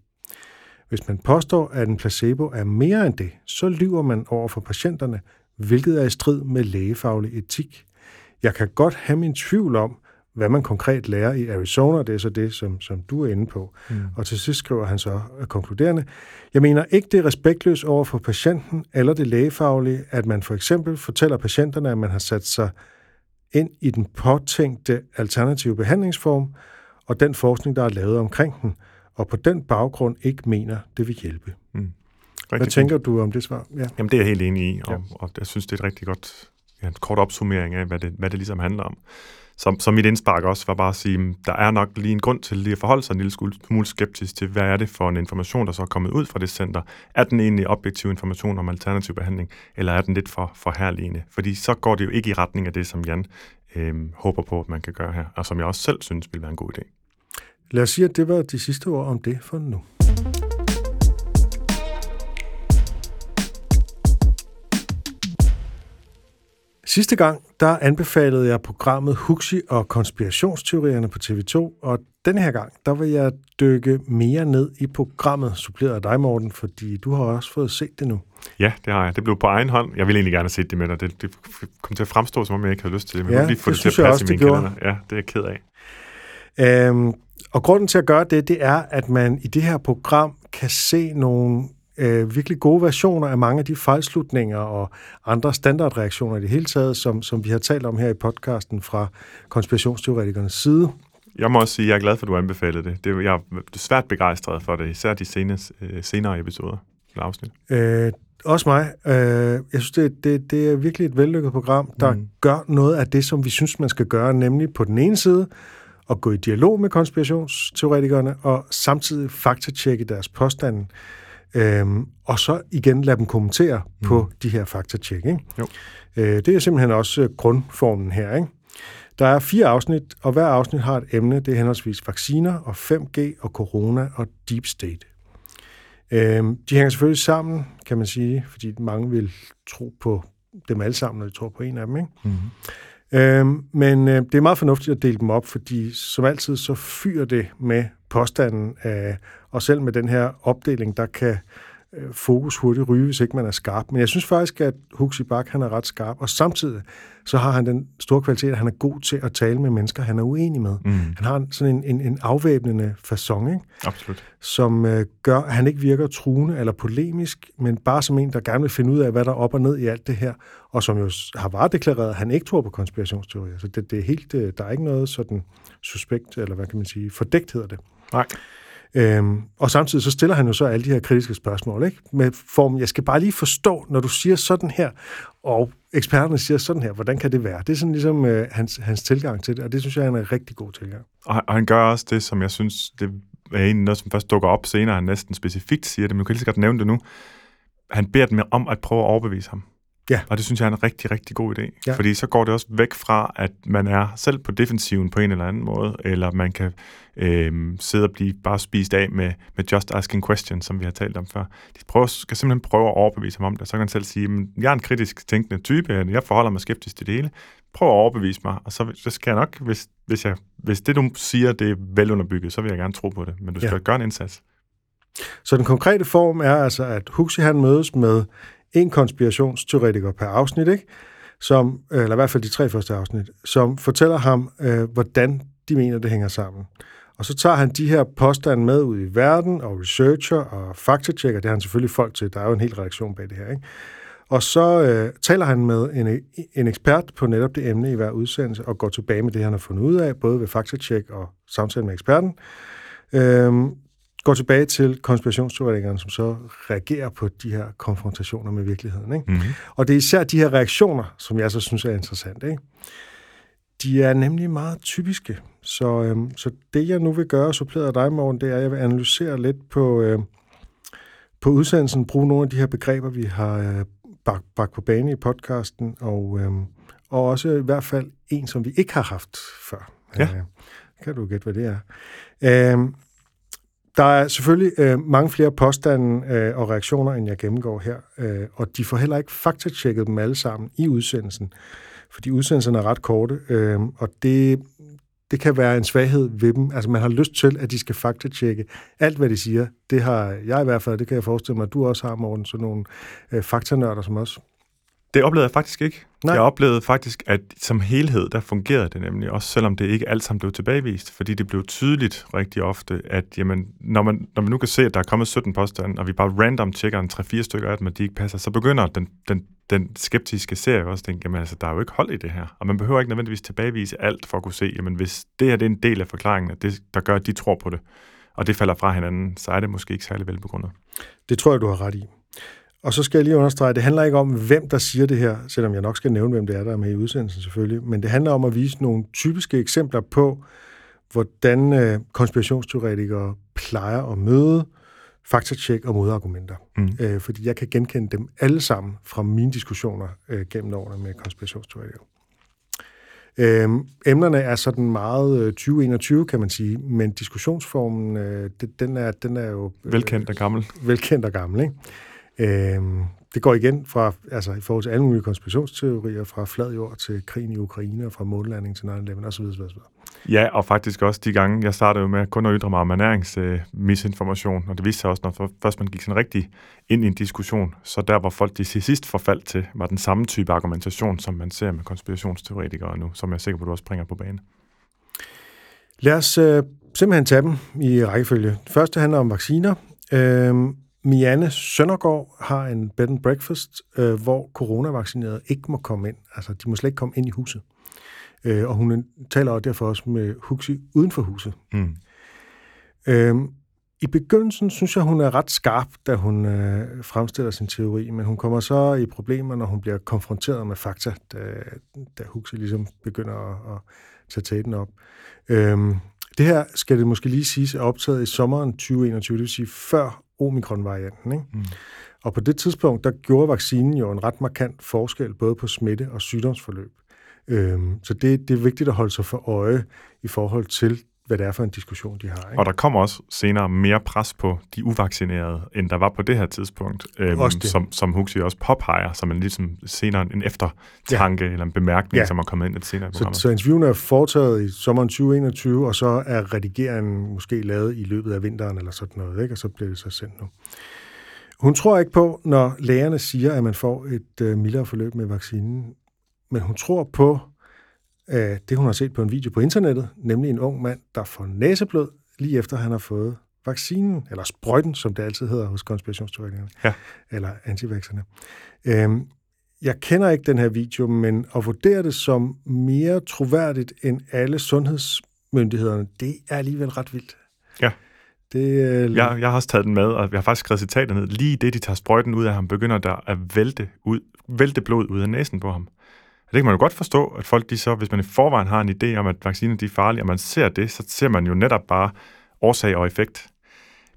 Hvis man påstår, at en placebo er mere end det, så lyver man over for patienterne, hvilket er i strid med lægefaglig etik. Jeg kan godt have min tvivl om, hvad man konkret lærer i Arizona, det er så det, som, som du er inde på. Mm. Og til sidst skriver han så konkluderende, jeg mener ikke, det er respektløst over for patienten eller det lægefaglige, at man for eksempel fortæller patienterne, at man har sat sig ind i den påtænkte alternative behandlingsform og den forskning, der er lavet omkring den, og på den baggrund ikke mener, det vil hjælpe. Mm. Hvad tænker fint. du om det svar?
Ja. Jamen, det er jeg helt enig i, og, ja. og jeg synes, det er et rigtig godt ja, en kort opsummering af, hvad det, hvad det ligesom handler om som, som mit indspark også var bare at sige, mm, der er nok lige en grund til lige at forholde sig en lille smule skeptisk til, hvad er det for en information, der så er kommet ud fra det center? Er den egentlig objektiv information om alternativ behandling, eller er den lidt for, for herligende? Fordi så går det jo ikke i retning af det, som Jan øh, håber på, at man kan gøre her, og som jeg også selv synes vil være en god idé.
Lad os sige, at det var de sidste ord om det for nu. Sidste gang, der anbefalede jeg programmet Huxi og konspirationsteorierne på TV2, og denne her gang, der vil jeg dykke mere ned i programmet, suppleret af dig, Morten, fordi du har også fået set det nu.
Ja, det har jeg. Det blev på egen hånd. Jeg ville egentlig gerne have set det med dig. Det, det kom til at fremstå, som om jeg ikke havde lyst til det, men ja, lige få det, det til at passe også, i min kalender. Ja, det er jeg ked
af. Øhm, og grunden til at gøre det, det er, at man i det her program kan se nogle øh, virkelig gode versioner af mange af de fejlslutninger og andre standardreaktioner i det hele taget, som, som vi har talt om her i podcasten fra konspirationsteoretikernes side.
Jeg må også sige, at jeg er glad for, at du anbefalede det. det jeg er svært begejstret for det, især de senere, øh, senere episoder eller afsnit.
Øh, også mig. Øh, jeg synes, det, det, det er virkelig et vellykket program, der mm. gør noget af det, som vi synes, man skal gøre, nemlig på den ene side at gå i dialog med konspirationsteoretikerne og samtidig faktatjekke deres påstande. Øhm, og så igen lade dem kommentere mm. på de her faktatjek. Ikke? Jo. Øh, det er simpelthen også grundformen her. Ikke? Der er fire afsnit, og hver afsnit har et emne. Det er henholdsvis vacciner og 5G og corona og deep state. Øhm, de hænger selvfølgelig sammen, kan man sige, fordi mange vil tro på dem alle sammen, når de tror på en af dem. Ikke? Mm-hmm. Øhm, men øh, det er meget fornuftigt at dele dem op, fordi som altid så fyrer det med påstanden, af, og selv med den her opdeling, der kan øh, fokus hurtigt ryge, hvis ikke man er skarp. Men jeg synes faktisk, at Huxi Bak, han er ret skarp, og samtidig så har han den store kvalitet, at han er god til at tale med mennesker, han er uenig med. Mm. Han har sådan en, en, en afvæbnende façon, ikke?
Absolut.
som øh, gør, at han ikke virker truende eller polemisk, men bare som en, der gerne vil finde ud af, hvad der er op og ned i alt det her, og som jo har varedeklareret, at han ikke tror på konspirationsteorier. Så det, det er helt, øh, der er ikke noget sådan suspekt, eller hvad kan man sige, fordækt hedder det.
Nej.
Øhm, og samtidig så stiller han jo så alle de her kritiske spørgsmål, ikke? Med formen, jeg skal bare lige forstå, når du siger sådan her, og eksperterne siger sådan her, hvordan kan det være? Det er sådan ligesom øh, hans, hans tilgang til det, og det synes jeg er en rigtig god tilgang.
Og, og han gør også det, som jeg synes, det er en noget, som først dukker op senere, han næsten specifikt siger det, men jeg kan lige så godt nævne det nu. Han beder dem om at prøve at overbevise ham.
Ja.
Og det synes jeg er en rigtig, rigtig god idé.
Ja.
Fordi så går det også væk fra, at man er selv på defensiven på en eller anden måde, eller man kan øh, sidde og blive bare spist af med, med just asking questions, som vi har talt om før. De prøver, skal simpelthen prøve at overbevise ham om det. Så kan han selv sige, "Men jeg er en kritisk tænkende type, jeg forholder mig skeptisk til det hele. Prøv at overbevise mig, og så, så skal jeg nok, hvis, hvis, jeg, hvis det du siger, det er velunderbygget, så vil jeg gerne tro på det. Men du skal
ja.
gøre en indsats.
Så den konkrete form er altså, at Huxi han mødes med en konspirationsteoretiker per afsnit, ikke? Som, eller i hvert fald de tre første afsnit, som fortæller ham, øh, hvordan de mener, det hænger sammen. Og så tager han de her påstande med ud i verden, og researcher og faktatjekker, det har han selvfølgelig folk til, der er jo en hel redaktion bag det her, ikke? Og så øh, taler han med en, en ekspert på netop det emne i hver udsendelse, og går tilbage med det, han har fundet ud af, både ved faktatjek og samtale med eksperten. Øhm, går tilbage til konspirationsteoretikerne, som så reagerer på de her konfrontationer med virkeligheden. Ikke?
Mm-hmm.
Og det er især de her reaktioner, som jeg så synes er interessante. Ikke? De er nemlig meget typiske. Så, øhm, så det, jeg nu vil gøre, suppleret dig, Morten, det er, at jeg vil analysere lidt på, øh, på udsendelsen, bruge nogle af de her begreber, vi har øh, bagt bak på bane i podcasten, og, øh, og også i hvert fald en, som vi ikke har haft før.
Ja.
Øh, kan du gætte, hvad det er? Øh, der er selvfølgelig øh, mange flere påstande øh, og reaktioner, end jeg gennemgår her, øh, og de får heller ikke faktatjekket dem alle sammen i udsendelsen, fordi udsendelserne er ret korte, øh, og det, det kan være en svaghed ved dem. Altså man har lyst til, at de skal faktatjekke alt, hvad de siger. Det har jeg i hvert fald, det kan jeg forestille mig, at du også har, Morten, sådan nogle øh, faktanørder som os.
Det oplevede jeg faktisk ikke.
Nej.
Jeg oplevede faktisk, at som helhed, der fungerede det nemlig, også selvom det ikke alt sammen blev tilbagevist, fordi det blev tydeligt rigtig ofte, at jamen, når, man, når man nu kan se, at der er kommet 17 påstande, og vi bare random tjekker en 3-4 stykker af dem, og de ikke passer, så begynder den, den, den skeptiske serie også at tænke, jamen altså, der er jo ikke hold i det her, og man behøver ikke nødvendigvis tilbagevise alt for at kunne se, jamen hvis det her det er en del af forklaringen, det, der gør, at de tror på det, og det falder fra hinanden, så er det måske ikke særlig velbegrundet.
Det tror jeg, du har ret i. Og så skal jeg lige understrege, det handler ikke om, hvem der siger det her, selvom jeg nok skal nævne, hvem det er, der er med i udsendelsen selvfølgelig, men det handler om at vise nogle typiske eksempler på, hvordan øh, konspirationsteoretikere plejer at møde faktatjek og modargumenter.
Mm.
Øh, fordi jeg kan genkende dem alle sammen fra mine diskussioner øh, gennem årene med konspirationsteoretikere. Øh, emnerne er sådan meget øh, 2021, kan man sige, men diskussionsformen, øh, det, den, er, den er jo... Øh,
Velkendt og gammel.
velkendt og gammel, ikke? Øhm, det går igen fra, altså i forhold til alle mulige konspirationsteorier, fra flad jord til krigen i Ukraine, og fra månelanding til 9-11 osv. osv.
Ja, og faktisk også de gange, jeg startede jo med kun at ytre mig om ernæringsmisinformation, og det viste sig også, når først man gik sådan rigtig ind i en diskussion, så der, hvor folk de sidst forfaldt til, var den samme type argumentation, som man ser med konspirationsteoretikere nu, som jeg er sikker på, du også bringer på banen.
Lad os øh, simpelthen tage dem i rækkefølge. Det første handler om vacciner. Øhm, Mianne Søndergaard har en bed and breakfast, øh, hvor coronavaccinerede ikke må komme ind. Altså, de må slet ikke komme ind i huset. Øh, og hun taler også derfor også med Huxi uden for huset.
Mm.
Øhm, I begyndelsen synes jeg, hun er ret skarp, da hun øh, fremstiller sin teori, men hun kommer så i problemer, når hun bliver konfronteret med fakta, da, da Huxley ligesom begynder at, at tage tæten op. Øhm, det her skal det måske lige siges er optaget i sommeren 2021, det vil sige før omikron-varianten. Ikke?
Mm.
Og på det tidspunkt, der gjorde vaccinen jo en ret markant forskel både på smitte og sygdomsforløb. Øhm, så det, det er vigtigt at holde sig for øje i forhold til, hvad det er for en diskussion, de har. Ikke?
Og der kommer også senere mere pres på de uvaccinerede, end der var på det her tidspunkt, øhm,
Også det.
som, som Huxi også påpeger, som en ligesom senere en eftertanke ja. eller en bemærkning,
Ja.
som er kommet ind lidt senere i
Så,
programmet.
så interviewene er foretaget i sommeren 2021, og så er redigeringen måske lavet i løbet af vinteren eller sådan noget, ikke? og så bliver det så sendt nu. Hun tror ikke på, når lægerne siger, at man får et øh, mildere forløb med vaccinen, men hun tror på øh, det, hun har set på en video på internettet, nemlig en ung mand, der får næseblod lige efter han har fået vaccinen, eller sprøjten, som det altid hedder hos konspirationsteoretikerne,
Ja.
eller antivaxerne. Øhm, jeg kender ikke den her video, men at vurdere det som mere troværdigt end alle sundhedsmyndighederne, det er alligevel ret vildt.
Ja.
Det, øh,
Jeg, jeg har også taget den med, og jeg har faktisk skrevet citatet ned. Lige det, de tager sprøjten ud af ham, begynder der at vælte, ud, vælte blod ud af næsen på ham. Og det kan man jo godt forstå, at folk de så, hvis man i forvejen har en idé om, at vacciner de er farlige, og man ser det, så ser man jo netop bare årsag og effekt.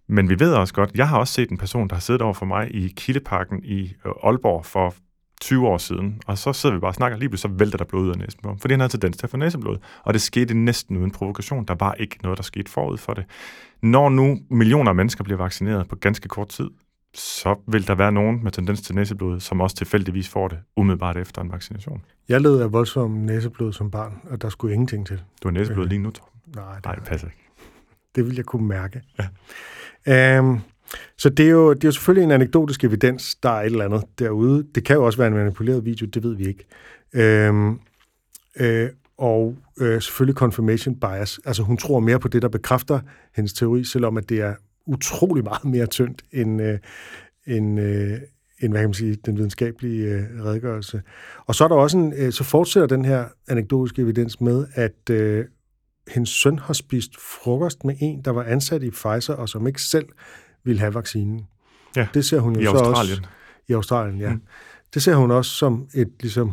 Men vi ved også godt, jeg har også set en person, der har siddet over for mig i Kildeparken i øh, Aalborg for 20 år siden, og så sidder vi bare og snakker, lige pludselig så vælter der blod ud af næsen på ham, fordi han havde tendens til at få næseblod. Og det skete næsten uden provokation. Der var ikke noget, der skete forud for det. Når nu millioner af mennesker bliver vaccineret på ganske kort tid, så vil der være nogen med tendens til næseblod, som også tilfældigvis får det umiddelbart efter en vaccination.
Jeg led af voldsom næseblod som barn, og der skulle ingenting til.
Du har næseblod
Øh.
lige nu, Torben.
Nej, det,
Nej, det passer ikke.
det vil jeg kunne mærke. Ja. Um, så det er, jo, det er jo selvfølgelig en anekdotisk evidens, der er et eller andet derude. Det kan jo også være en manipuleret video, det ved vi ikke. Um, øh, og øh, selvfølgelig confirmation bias. Altså hun tror mere på det, der bekræfter hendes teori, selvom at det er utrolig meget mere tyndt end, øh, end, øh, end hvad kan man sige, den videnskabelige øh, redegørelse. Og så er der også en, øh, så fortsætter den her anekdotiske evidens med, at øh, hendes søn har spist frokost med en, der var ansat i Pfizer, og som ikke selv ville have vaccinen.
Ja,
det ser hun jo
I
så
Australien.
Også, I Australien, ja.
Mm.
Det ser hun også som et, ligesom,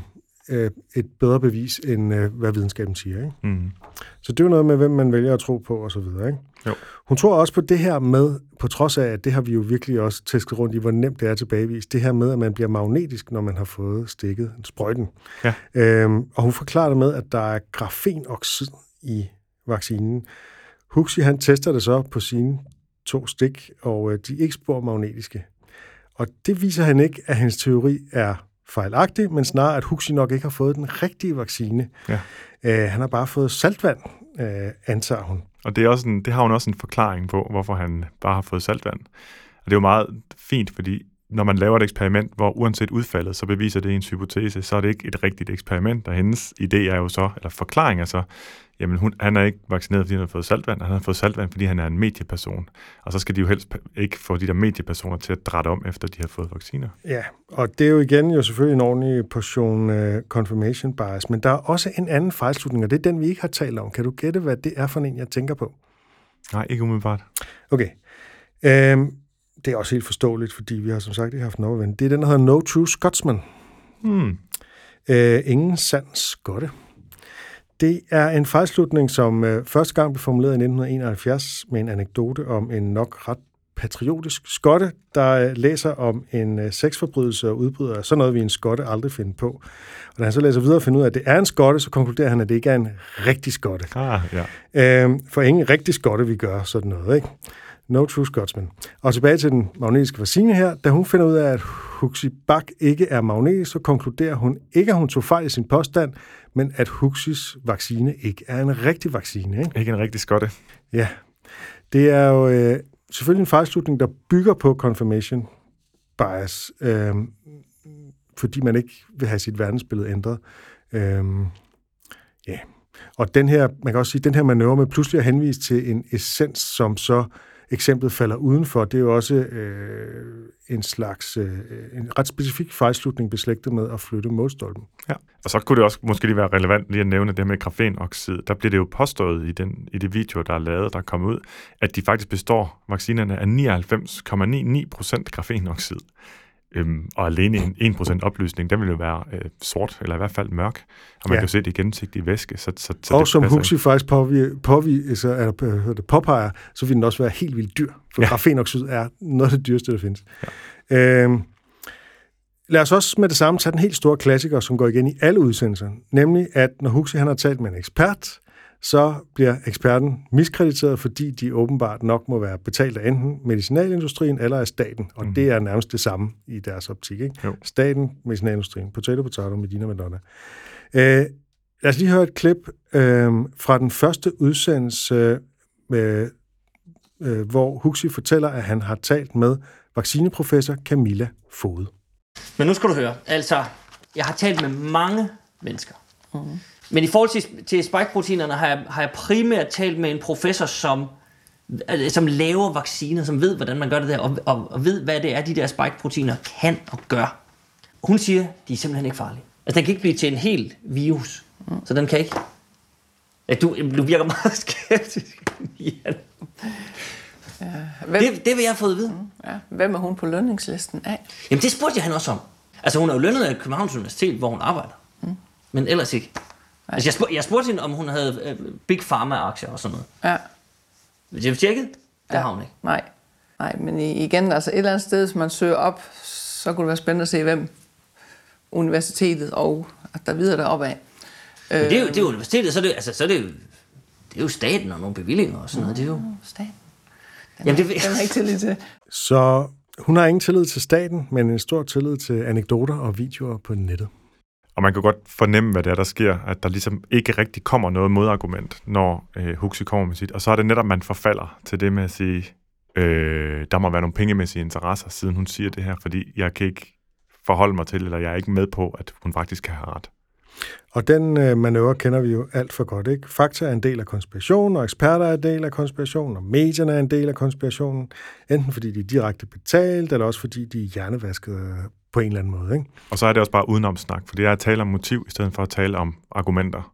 øh, et bedre bevis, end øh, hvad videnskaben siger. Ikke?
Mm.
Så det er jo noget med, hvem man vælger at tro på, og så videre. Ikke?
Jo.
Hun tror også på det her med, på trods af, at det har vi jo virkelig også tæsket rundt i, hvor nemt det er tilbagevist, det her med, at man bliver magnetisk, når man har fået stikket sprøjten.
Ja.
Øhm, og hun forklarer det med, at der er grafenoxid i vaccinen. Huxi, han tester det så på sine to stik, og øh, de er ikke spor magnetiske. Og det viser han ikke, at hans teori er fejlagtig, men snarere, at Huxi nok ikke har fået den rigtige vaccine.
Ja.
Øh, han har bare fået saltvand, øh, antager hun.
Og det, er også en, det har hun også en forklaring på, hvorfor han bare har fået saltvand. Og det er jo meget fint, fordi når man laver et eksperiment, hvor uanset udfaldet, så beviser det ens hypotese, så er det ikke et rigtigt eksperiment, og hendes idé er jo så, eller forklaring er så, jamen hun, han er ikke vaccineret, fordi han har fået saltvand, han har fået saltvand, fordi han er en medieperson. Og så skal de jo helst ikke få de der mediepersoner til at drætte om, efter de har fået vacciner.
Ja, og det er jo igen jo selvfølgelig en ordentlig portion uh, confirmation bias, men der er også en anden fejlslutning, og det er den, vi ikke har talt om. Kan du gætte, hvad det er for en, jeg tænker på?
Nej, ikke umiddelbart.
Okay. Øhm, det er også helt forståeligt, fordi vi har som sagt ikke haft en overven. Det er den, der hedder No True Scotsman.
Hmm.
Øh, ingen sand skotte. Det er en fejlslutning, som øh, første gang blev formuleret i 1971 med en anekdote om en nok ret patriotisk skotte, der øh, læser om en øh, sexforbrydelse og udbryder sådan noget, vi en skotte aldrig finde på. Og da han så læser videre og finder ud af, at det er en skotte, så konkluderer han, at det ikke er en rigtig skotte.
Ah, ja.
Øh, for ingen rigtig skotte vi gør sådan noget, ikke? No true Scotsman. Og tilbage til den magnetiske vaccine her. Da hun finder ud af, at Huxi Bak ikke er magnetisk, så konkluderer hun ikke, at hun tog fejl i sin påstand, men at Huxis vaccine ikke er en rigtig vaccine. Ikke?
Ikke en rigtig skotte.
Ja. Det er jo øh, selvfølgelig en fejlslutning, der bygger på confirmation bias, øh, fordi man ikke vil have sit verdensbillede ændret. Øh, ja. Og den her, man kan også sige, den her manøvre med pludselig at henvise til en essens, som så eksemplet falder udenfor, det er jo også øh, en slags, øh, en ret specifik fejlslutning beslægtet med at flytte målstolpen.
Ja. Og så kunne det også måske lige være relevant lige at nævne det med grafenoxid. Der bliver det jo påstået i, den, i det video, der er lavet, der er kommet ud, at de faktisk består, vaccinerne, af 99,99% grafenoxid. Øhm, og alene en 1% opløsning, den vil jo være øh, sort, eller i hvert fald mørk. Og man
Ja.
kan jo se det i gennemsigtig væske. Så, så, så
og
det
som
passer
Huxi faktisk påvi, påvi, så, eller, hvad hedder det, påpeger, så vil den også være helt vildt dyr. For
Ja.
grafenoxid er noget af det dyreste, der findes. Ja. Øhm, lad os også med det samme tage den helt store klassiker, som går igen i alle udsendelser, nemlig at når Huxi han har talt med en ekspert, så bliver eksperten miskrediteret, fordi de åbenbart nok må være betalt af enten medicinalindustrien eller af staten, og mm. det er nærmest det samme i deres optik. Ikke?
Jo.
Staten, medicinalindustrien, potato, potato, Medina, Madonna. Øh, lad os lige høre et klip øh, fra den første udsendelse, øh, øh, hvor Huxi fortæller, at han har talt med vaccineprofessor Camilla Fode.
Men nu skal du høre. Altså, jeg har talt med mange mennesker. Mm. Men i forhold til, til spike-proteinerne har jeg, har jeg primært talt med en professor, som, som laver vacciner, som ved, hvordan man gør det der, og, og, og ved, hvad det er, de der spike-proteiner kan og gør. Hun siger, de er simpelthen ikke farlige. Altså, den kan ikke blive til en hel virus. Mm. Så den kan ikke. Ja, du, du virker meget *laughs* skeptisk. ja.
Hvem,
det, det vil jeg have fået at vide.
ja, hvem er hun på lønningslisten af?
Jamen, det spurgte jeg hende også om. Altså, hun er jo lønnet af Københavns Universitet, hvor hun arbejder. Mm. Men ellers ikke. Altså, jeg, spurgte, jeg spurgte hende, om hun havde øh, Big Pharma-aktier og sådan noget.
Ja,
Hvis jeg tjekket, det
Ja.
har hun ikke.
nej. Nej, men i- igen, altså et eller andet sted, hvis man søger op, så kunne det være spændende at se, hvem universitetet og at der videre deroppe af.
Men det er jo, det er universitetet, så er det, altså, så er det jo, det er jo staten og nogle bevillinger og sådan noget. Det er jo...
Staten.
Jamen, det,
Den har ikke tillid til.
Så hun har ingen tillid til staten, men en stor tillid til anekdoter og videoer på nettet.
Og man kan godt fornemme, hvad det er, der sker, at der ligesom ikke rigtig kommer noget modargument, når øh, Huxley kommer med sit. Og så er det netop, man forfalder til det med at sige, øh, der må være nogle pengemæssige interesser, siden hun siger det her, fordi jeg kan ikke forholde mig til, eller jeg er ikke med på, at hun faktisk kan have ret.
Og den øh, manøvre kender vi jo alt for godt, ikke? Fakta er en del af konspirationen, og eksperter er en del af konspirationen, og medierne er en del af konspirationen, enten fordi de er direkte betalt, eller også fordi de er hjernevasket på en eller anden måde, ikke?
Og så er det også bare udenomsnak, for det er at tale om motiv, i stedet for at tale om argumenter.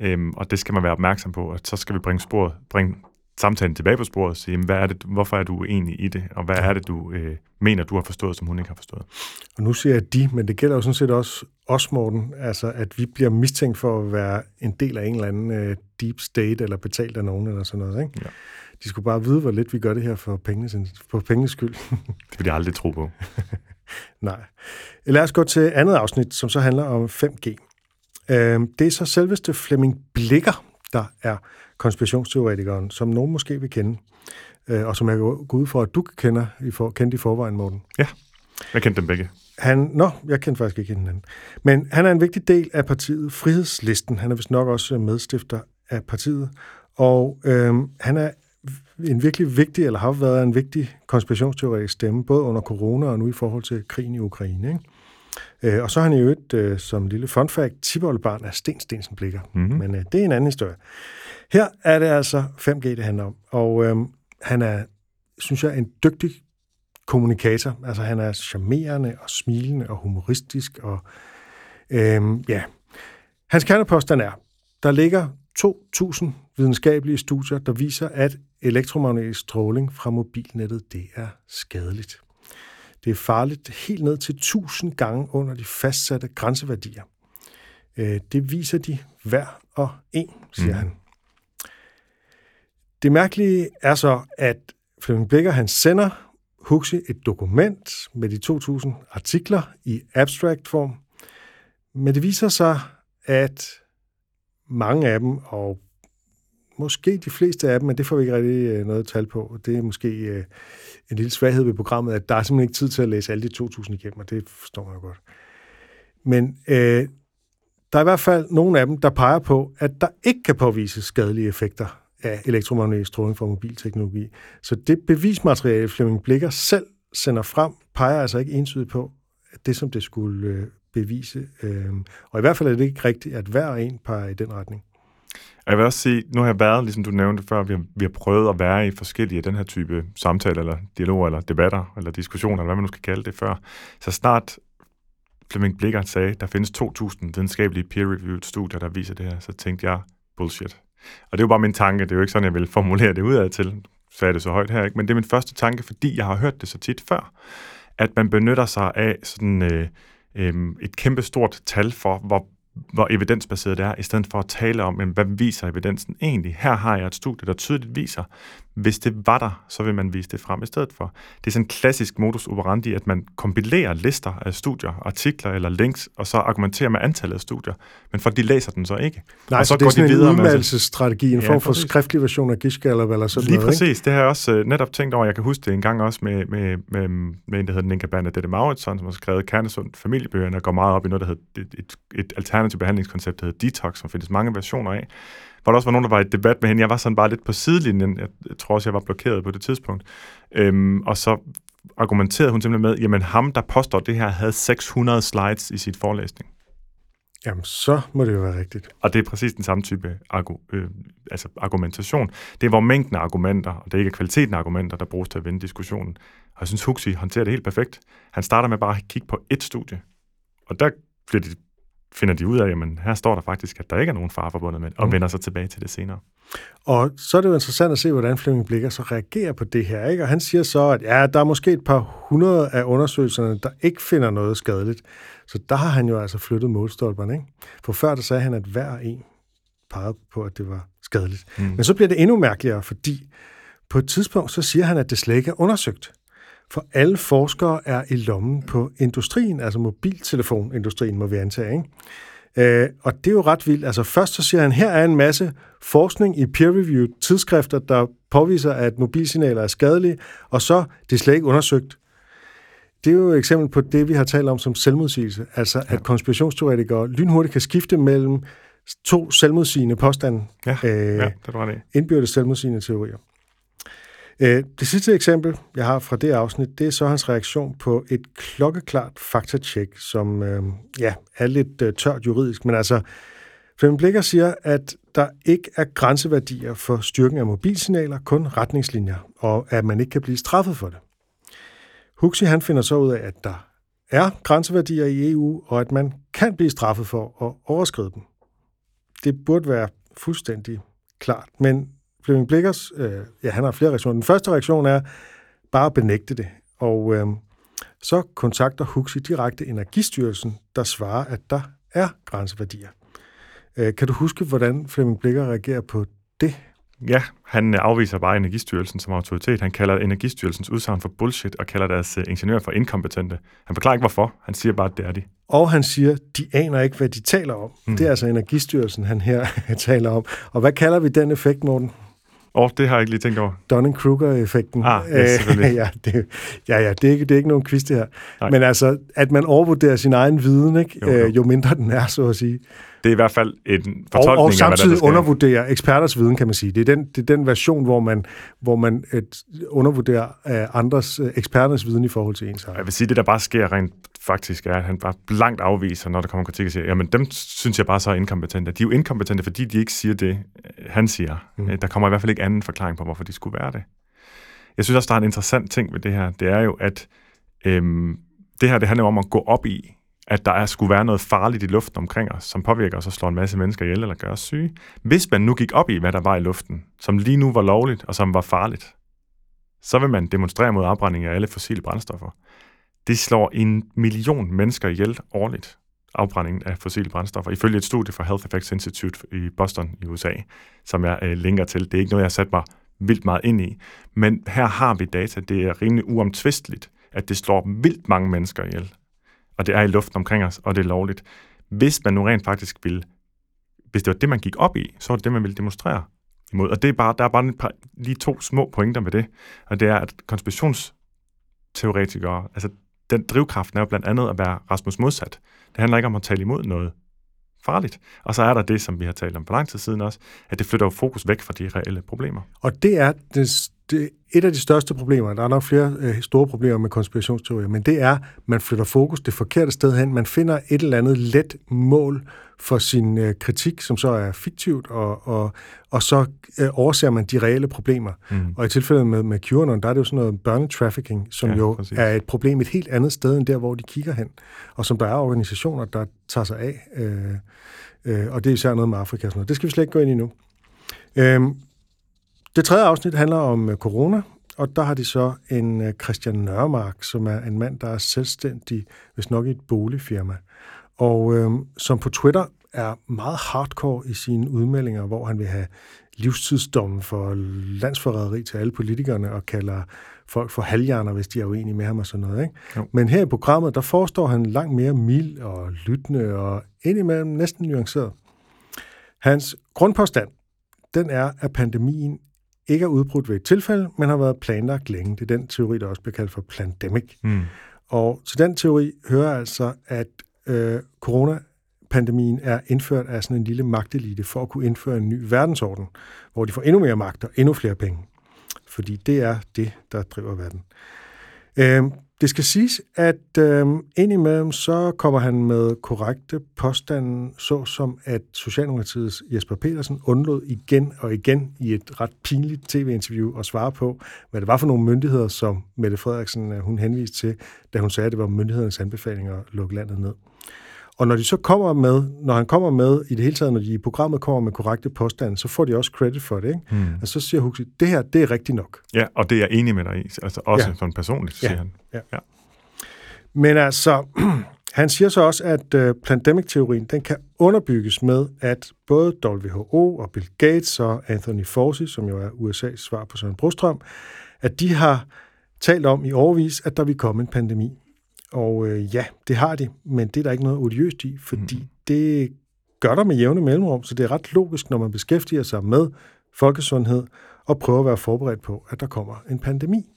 Øhm, og det skal man være opmærksom på, at så skal vi bringe, sporet, bringe samtalen tilbage på sporet og sige, hvad er det, hvorfor er du uenig i det, og hvad er det, du øh, mener, du har forstået, som hun ikke har forstået.
Og nu siger jeg de, men det gælder jo sådan set også os, Morten, altså at vi bliver mistænkt for at være en del af en eller anden øh, deep state, eller betalt af nogen, eller sådan noget, ikke?
Ja.
De skulle bare vide, hvor lidt vi gør det her for pengenes, for pengenes skyld.
Det vil jeg aldrig tro på. *laughs*
Nej. Lad os gå til andet afsnit, som så handler om 5G. Øh, Det er så selveste Flemming Blikker, der er konspirationsteoretikeren, som nogen måske vil kende, øh, og som jeg går ud for, at du kender i for, kendte i forvejen, Morten.
Jeg kendte dem begge.
Han, nå, jeg kender faktisk ikke hinanden. Men han er en vigtig del af partiet Frihedslisten. Han er vist nok også medstifter af partiet. Og øhm, han er en virkelig vigtig, eller har været en vigtig konspirationsteoretisk stemme, både under corona og nu i forhold til krigen i Ukraine. Ikke? Øh, og så er han i øvrigt, øh, som lille fun fact, tipoldebarn af Sten Stensen Blikker.
Mhm.
Men øh, det er en anden historie. Her er det altså 5G, det handler om. Og øhm, han er, synes jeg, en dygtig kommunikator. Altså han er charmerende og smilende og humoristisk. Og, øhm, ja. Hans kernepåstand er, der ligger 2.000 videnskabelige studier, der viser, at elektromagnetisk stråling fra mobilnettet, det er skadeligt. Det er farligt helt ned til 1000 gange under de fastsatte grænseværdier. Øh, Det viser de hver og en, siger mm. han. Det mærkelige er så, at Flemming Blikker han sender Huxi et dokument med de 2.000 artikler i abstract form, men det viser sig, at mange af dem, og måske de fleste af dem, men det får vi ikke rigtig øh, noget tal på. Det er måske øh, en lille svaghed ved programmet, at der er simpelthen ikke tid til at læse alle de 2.000 igennem, og det forstår man jo godt. Men øh, der er i hvert fald nogle af dem, der peger på, at der ikke kan påvises skadelige effekter af elektromagnetisk stråling fra mobilteknologi. Så det bevismateriale, Flemming Blikker selv sender frem, peger altså ikke entydigt på, at det, som det skulle øh, bevise. Og i hvert fald er det ikke rigtigt, at hver en peger i den retning.
Og Jeg vil også sige, nu har jeg været, ligesom du nævnte før, vi har, vi har prøvet at være i forskellige af den her type samtaler, eller dialoger, eller debatter, eller diskussioner, eller hvad man nu skal kalde det før. Så snart Flemming Blikker sagde, der findes 2.000 videnskabelige peer-reviewed studier, der viser det her, så tænkte jeg, bullshit. Og det er jo bare min tanke, det er jo ikke sådan, jeg vil formulere det udad til, sagde det så højt her, ikke? men det er min første tanke, fordi jeg har hørt det så tit før, at man benytter sig af sådan øh, øh, et kæmpe stort tal for, hvor hvor evidensbaseret det er, i stedet for at tale om, jamen, hvad viser evidensen egentlig? Her har jeg et studie, der tydeligt viser, hvis det var der, så vil man vise det frem i stedet for. Det er sådan en klassisk modus operandi, at man kompilerer lister af studier, artikler eller links, og så argumenterer med antallet af studier. Men folk de læser den så ikke.
Nej,
og
så, så det er sådan en
med-
udmeldelsesstrategi, en
Ja,
form for
præcis.
skriftlig version af Gischgallup eller sådan
Lige
noget. ikke?
præcis. Det har jeg også øh, netop tænkt over. Jeg kan huske det en gang også med, med, med, med en, der hedder Ninka Bernadette Mauritsson, som har skrevet Kernesund familiebøgerne og går meget op i noget, der hedder et, et, et alternativt behandlingskoncept, der hedder Detox, som findes mange versioner af. Hvor der også var nogen, der var i debat med hende. Jeg var sådan bare lidt på sidelinjen. Jeg, jeg tror også, jeg var blokeret på det tidspunkt. Øhm, og så argumenterede hun simpelthen med, jamen ham, der påstår det her, havde 600 slides i sit forelæsning.
Jamen, så må det jo være rigtigt.
Og det er præcis den samme type argu, øh, altså argumentation. Det er, hvor mængden af argumenter, og det er ikke kvaliteten af argumenter, der bruges til at vinde diskussionen. Og jeg synes, Huxi håndterer det helt perfekt. Han starter med bare at kigge på ét studie. Og der bliver de, finder de ud af, at her står der faktisk, at der ikke er nogen far forbundet med det, og
Mm.
vender sig tilbage til det senere.
Og så er det jo interessant at se, hvordan Flemming Blikker så reagerer på det her. Ikke? Og han siger så, at ja, der er måske et par hundrede af undersøgelserne, der ikke finder noget skadeligt. Så der har han jo altså flyttet målstolperne. Ikke? For før der sagde han, at hver en pegede på, at det var skadeligt. Mm. Men så bliver det endnu mærkeligere, fordi på et tidspunkt så siger han, at det slet ikke er undersøgt. For alle forskere er i lommen på industrien, altså mobiltelefonindustrien, må vi antage. Ikke? Øh, og det er jo ret vildt. Altså først så siger han, her er en masse forskning i peer-reviewed tidsskrifter, der påviser, at mobilsignaler er skadelige, og så det er slet ikke undersøgt. Det er jo et eksempel på det, vi har talt om som selvmodsigelse. Altså at konspirationsteoretikere lynhurtigt kan skifte mellem to selvmodsigende påstande,
Ja,
øh,
ja det ret i.
indbyrdes selvmodsigende teorier. Øh, det sidste eksempel, jeg har fra det afsnit, det er så hans reaktion på et klokkeklart faktatjek, som øh, ja, er lidt øh, tørt juridisk, men altså, Flemming Blikker siger, at der ikke er grænseværdier for styrken af mobilsignaler, kun retningslinjer, og at man ikke kan blive straffet for det. Huxi han finder så ud af, at der er grænseværdier i EU, og at man kan blive straffet for at overskride dem. Det burde være fuldstændig klart, men Flemming Blikkers, øh, ja, han har flere reaktioner. Den første reaktion er bare at benægte det, og øh, så kontakter Huxi direkte Energistyrelsen, der svarer, at der er grænseværdier. Øh, kan du huske, hvordan Flemming Blikker reagerer på det?
Ja, han afviser bare Energistyrelsen som autoritet. Han kalder Energistyrelsens udsagn for bullshit, og kalder deres øh, ingeniører for inkompetente. Han forklarer ikke hvorfor. Han siger bare, at det er de.
Og han siger, de aner ikke, hvad de taler om. Mm. Det er altså Energistyrelsen, han her *laughs* taler om. Og hvad kalder vi den effekt, Morten?
Åh, det har jeg ikke lige tænkt over.
Dunning-Kruger-effekten.
Ah, ja, selvfølgelig. *laughs*
ja, det, ja, ja, det er, ikke, det er ikke nogen quiz, det her.
Nej.
Men altså, at man overvurderer sin egen viden, ikke?
Jo, jo.
Øh, jo mindre den er, så at sige.
Det er i hvert fald en
Og,
fortolkning
og
af, hvad der,
samtidig
der
undervurderer eksperters viden, kan man sige. Det er den, det er den version, hvor man, hvor man et, undervurderer øh, andres øh, eksperters viden i forhold til ens egen.
Jeg vil sige, det der bare sker rent faktisk, er, at han bare blankt afviser, når der kommer kritik og siger, jamen dem synes jeg bare så er inkompetente. De er jo inkompetente, fordi de ikke siger det, øh, han siger. Mm. Der kommer i hvert fald ikke anden forklaring på, hvorfor de skulle være det. Jeg synes også, der er en interessant ting ved det her. Det er jo, at øhm, det her det handler om at gå op i, at der er, skulle være noget farligt i luften omkring os, som påvirker os og slår en masse mennesker ihjel eller gør os syge. Hvis man nu gik op i, hvad der var i luften, som lige nu var lovligt og som var farligt, så vil man demonstrere mod afbrænding af alle fossile brændstoffer. Det slår en million mennesker ihjel årligt, afbrændingen af fossile brændstoffer, ifølge et studie fra Health Effects Institute i Boston i USA, som jeg øh, linker til. Det er ikke noget, jeg har sat mig vildt meget ind i, men her har vi data. Det er rimelig uomtvisteligt, at det slår vildt mange mennesker ihjel. Og det er i luften omkring os, og det er lovligt. Hvis man nu rent faktisk ville, hvis det var det, man gik op i, så var det det, man ville demonstrere imod. Og det er bare, der er bare par, lige to små pointer med det, og det er, at konspirationsteoretikere, altså den drivkraften er jo blandt andet at være Rasmus modsat. Det handler ikke om at tale imod noget farligt. Og så er der det, som vi har talt om for lang tid siden også, at det flytter jo fokus væk fra de reelle problemer.
Og det er det, det, et af de største problemer. Der er nok flere øh, store problemer med konspirationsteorier, men det er, at man flytter fokus det forkerte sted hen. Man finder et eller andet let mål for sin øh, kritik, som så er fiktivt, og, og, og så øh, overser man de reelle problemer. Mm. Og i tilfældet med, med QAnon, der er det jo sådan noget børnetrafficking, som
Ja,
jo
præcis.
er et problem et helt andet sted, end der, hvor de kigger hen. Og som der er organisationer, der tager sig af. Øh, øh, og det er især noget med Afrika og sådan noget. Det skal vi slet ikke gå ind i nu. Øhm, det tredje afsnit handler om øh, corona, og der har de så en øh, Christian Nørmark, som er en mand, der er selvstændig, hvis nok i et boligfirma, og øh, som på Twitter er meget hardcore i sine udmeldinger, hvor han vil have livstidsdommen for landsforræderi til alle politikerne og kalder folk for halvhjerner, hvis de er uenige med ham og sådan noget. Ikke?
Jo.
Men her i programmet, der forestår han langt mere mild og lyttende og indimellem næsten nuanceret. Hans grundpåstand, den er, at pandemien ikke er udbrudt ved et tilfælde, men har været planlagt længe. Det er den teori, der også bliver kaldt for pandemic.
Mm.
Og til den teori hører altså, at øh, coronapandemien er indført af sådan en lille magtelite for at kunne indføre en ny verdensorden, hvor de får endnu mere magt og endnu flere penge. Fordi det er det, der driver verden. Øh, det skal siges, at øh, indimellem så kommer han med korrekte påstande, såsom at Socialdemokratiets Jesper Petersen undlod igen og igen i et ret pinligt tv-interview at svare på, hvad det var for nogle myndigheder, som Mette Frederiksen øh, hun henviste til, da hun sagde, at det var myndighedernes anbefalinger at lukke landet ned. Og når de så kommer med, når han kommer med, i det hele taget, når de i programmet kommer med korrekte påstande, så får de også credit for det. Ikke?
Mm.
Og så siger Huxley, det her, det er rigtigt nok.
Ja, og det er jeg enig med dig i. Altså også
Ja.
ja. sådan personligt,
Ja.
siger han.
Men altså, *clears throat* han siger så også, at øh, pandemic-teorien, den kan underbygges med, at både WHO og Bill Gates og Anthony Fauci, som jo er USA's svar på Søren Brostrøm, at de har talt om i overvis, at der vil komme en pandemi. Og øh, ja, det har de, men det er der ikke noget odiøst i, fordi mm. det gør der med jævne mellemrum, så det er ret logisk, når man beskæftiger sig med folkesundhed og prøver at være forberedt på, at der kommer en pandemi.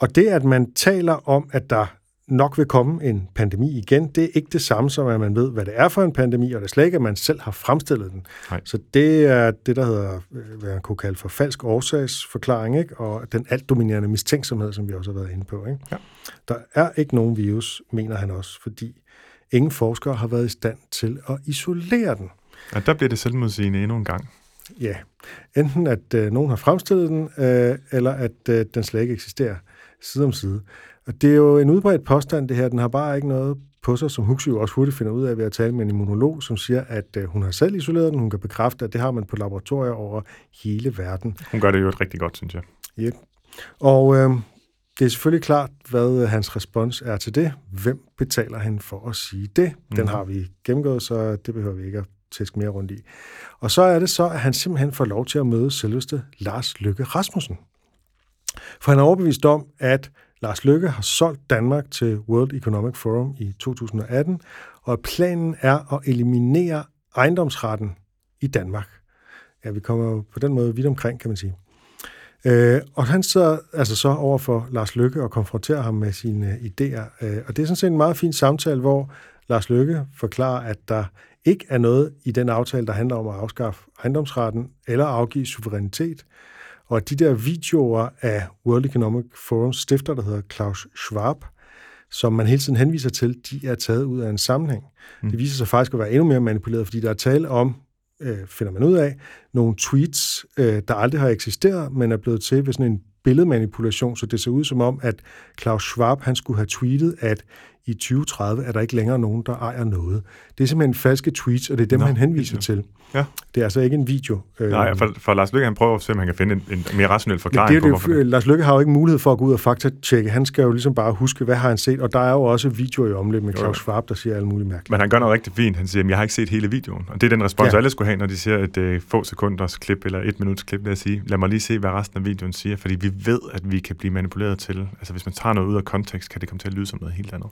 Og det, at man taler om, at der nok vil komme en pandemi igen, det er ikke det samme som, at man ved, hvad det er for en pandemi, og det er slet ikke, at man selv har fremstillet den.
Nej.
Så det er det, der hedder, øh, hvad man kunne kalde for falsk årsagsforklaring, ikke? og den altdominerende mistænksomhed, som vi også har været inde på. Ikke?
Ja.
Der er ikke nogen virus, mener han også, fordi ingen forskere har været i stand til at isolere den.
Og der bliver det selvmodsigende endnu en gang.
Ja, enten at øh, nogen har fremstillet den, øh, eller at øh, den slet ikke eksisterer side om side. Og det er jo en udbredt påstand, det her. Den har bare ikke noget på sig, som Huxley jo også hurtigt finder ud af ved at tale med en immunolog, som siger, at øh, hun har selv isoleret den. Hun kan bekræfte, at det har man på laboratorier over hele verden.
Hun gør det jo rigtig godt, synes jeg.
Yep. Og øh, det er selvfølgelig klart, hvad øh, hans respons er til det. Hvem betaler han for at sige det? Den
Mhm.
har vi gennemgået, så det behøver vi ikke at tæske mere rundt i. Og så er det så, at han simpelthen får lov til at møde selveste Lars Løkke Rasmussen. For han er overbevist om, at Lars Løkke har solgt Danmark til World Economic Forum i 2018, og planen er at eliminere ejendomsretten i Danmark. Ja, vi kommer jo på den måde vidt omkring, kan man sige. Øh, og han sidder altså så over for Lars Lykke og konfronterer ham med sine idéer. Øh, og det er sådan set en meget fin samtale, hvor Lars Lykke forklarer, at der ikke er noget i den aftale, der handler om at afskaffe ejendomsretten eller afgive suverænitet. Og de der videoer af World Economic Forums stifter, der hedder Klaus Schwab, som man hele tiden henviser til, de er taget ud af en sammenhæng. Mm. Det viser sig faktisk at være endnu mere manipuleret, fordi der er tale om, øh, finder man ud af, nogle tweets, øh, der aldrig har eksisteret, men er blevet til ved sådan en billedmanipulation, så det ser ud som om, at Klaus Schwab han skulle have tweetet, at i 2030 er der ikke længere nogen, der ejer noget. Det er simpelthen falske tweets, og det er dem,
Nå,
han henviser til.
Ja.
Det er altså ikke en video. Øh,
Nej, for, for Lars Løkke, han prøver at se, om han kan finde en, en mere rationel forklaring
det er
på,
jo
hvorfor
det,
det.
Lars Lykke har jo ikke mulighed for at gå ud og faktatjekke. Han skal jo ligesom bare huske, hvad har han set, og der er jo også videoer i omløb med
jo.
Schwab, der siger alle mulige mærkelige.
Men han gør noget rigtig fint. Han siger, at jeg har ikke set hele videoen. Og det er den respons,
Ja.
ja. alle skulle have, når de ser et øh, få sekunders klip eller et minuts klip, lad os sige. Lad mig lige se, hvad resten af videoen siger, fordi vi ved, at vi kan blive manipuleret til. Altså, hvis man tager noget ud af kontekst, kan det komme til at lyde som noget helt andet.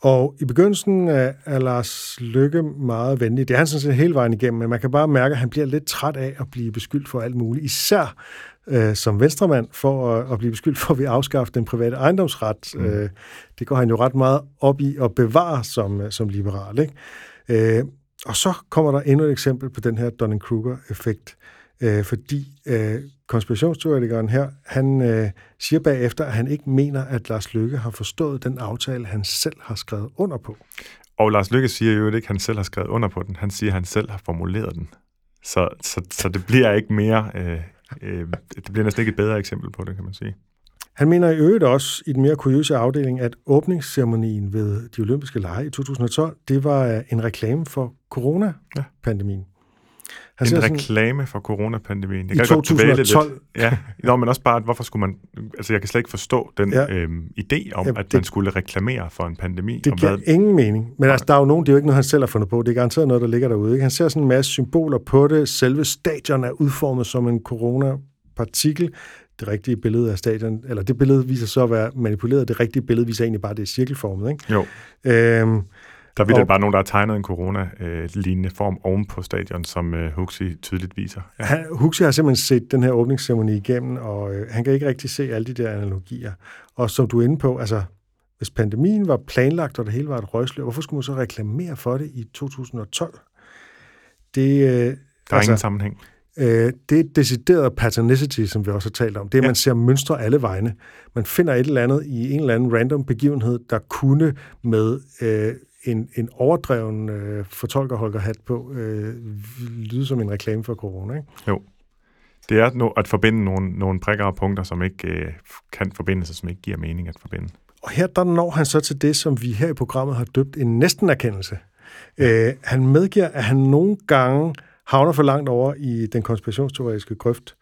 Og i begyndelsen er, er Lars Lykke meget venlig. Det er han sådan set hele vejen igennem, men man kan bare mærke, at han bliver lidt træt af at blive beskyldt for alt muligt. Især øh, som venstremand for at, at blive beskyldt for at vi afskaffe den private ejendomsret. Mm. Øh, det går han jo ret meget op i at bevare som, øh, som liberal. Ikke? Øh, og så kommer der endnu et eksempel på den her Dunning-Kruger-effekt, øh, fordi øh, konspirationsteoretikeren her, han øh, siger bagefter, at han ikke mener, at Lars Lykke har forstået den aftale, han selv har skrevet under på.
Og Lars Lykke siger jo ikke, at han selv har skrevet under på den. Han siger, at han selv har formuleret den. Så, så, så det bliver ikke mere... Øh, øh, det bliver næsten ikke et bedre eksempel på det, kan man sige.
Han mener i øvrigt også i den mere kuriøse afdeling, at åbningsceremonien ved de olympiske lege i 2012, det var øh, en reklame for coronapandemien. Han
en
sådan-
reklame for coronapandemien. Jeg
I
kan godt dvæle
2012.
Lidt. Ja, Nå, men også bare, at hvorfor skulle man... Altså, jeg kan slet ikke forstå den
Ja.
øhm, idé om,
Ja,
at
det-
man skulle reklamere for en pandemi.
Det giver ingen mening. Men altså, der er jo nogen, det er jo ikke noget, han selv har fundet på. Det er garanteret noget, der ligger derude. Ikke? Han ser sådan en masse symboler på det. Selve stadion er udformet som en coronapartikel. Det rigtige billede af stadion, eller det billede viser så at være manipuleret. Det rigtige billede viser egentlig bare, at det er cirkelformet. Ikke?
Jo,
Øhm,
der er vildt
Og-
bare nogen, der har tegnet en corona-lignende form oven på stadion, som øh, Huxi tydeligt viser.
Han, Huxi har simpelthen set den her åbningsceremoni igennem, og øh, han kan ikke rigtig se alle de der analogier. Og som du er inde på, altså, hvis pandemien var planlagt, og det hele var et røgslør, hvorfor skulle man så reklamere for det i 2012? Det, øh,
Der er altså, ingen sammenhæng.
Øh, det er decideret paternicity, som vi også har talt om. Det er, at
Ja.
man ser mønstre alle vegne. Man finder et eller andet i en eller anden random begivenhed, der kunne med øh, en, en overdreven øh, fortolkerholgerhat på øh, lyde som en reklame for corona. Ikke?
Jo. Det er no, at forbinde nogle, nogle prikker og punkter, som ikke øh, kan forbindes, og som ikke giver mening at forbinde.
Og her der når han så til det, som vi her i programmet har døbt en næsten-erkendelse. Øh, han medgiver, at han nogle gange havner for langt over i den konspirationsteoretiske grøft.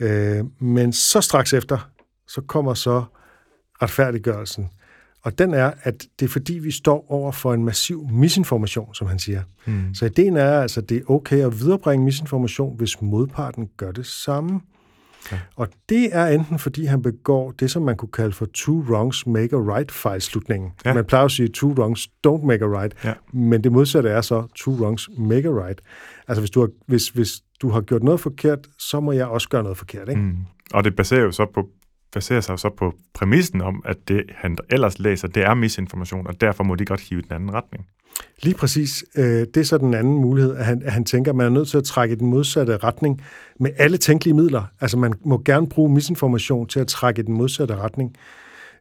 Øh, men så straks efter, så kommer så retfærdiggørelsen. Og den er, at det er fordi, vi står over for en massiv misinformation, som han siger.
Mm.
Så ideen er altså, at det er okay at viderebringe misinformation, hvis modparten gør det samme.
Ja.
Og det er enten fordi, han begår det, som man kunne kalde for two wrongs make a right fejlslutningen.
Ja.
Man plejer at sige, two wrongs don't make a right,
Ja.
men det modsatte er så two wrongs make a right. Altså hvis du har, hvis, hvis du har gjort noget forkert, så må jeg også gøre noget forkert. Ikke?
Mm. Og det baserer jo så på baserer sig jo så på præmissen om, at det, han ellers læser, det er misinformation, og derfor må de godt hive i den anden retning.
Lige præcis. Øh, det er så den anden mulighed, at han, at han tænker, at man er nødt til at trække i den modsatte retning med alle tænkelige midler. Altså man må gerne bruge misinformation til at trække i den modsatte retning.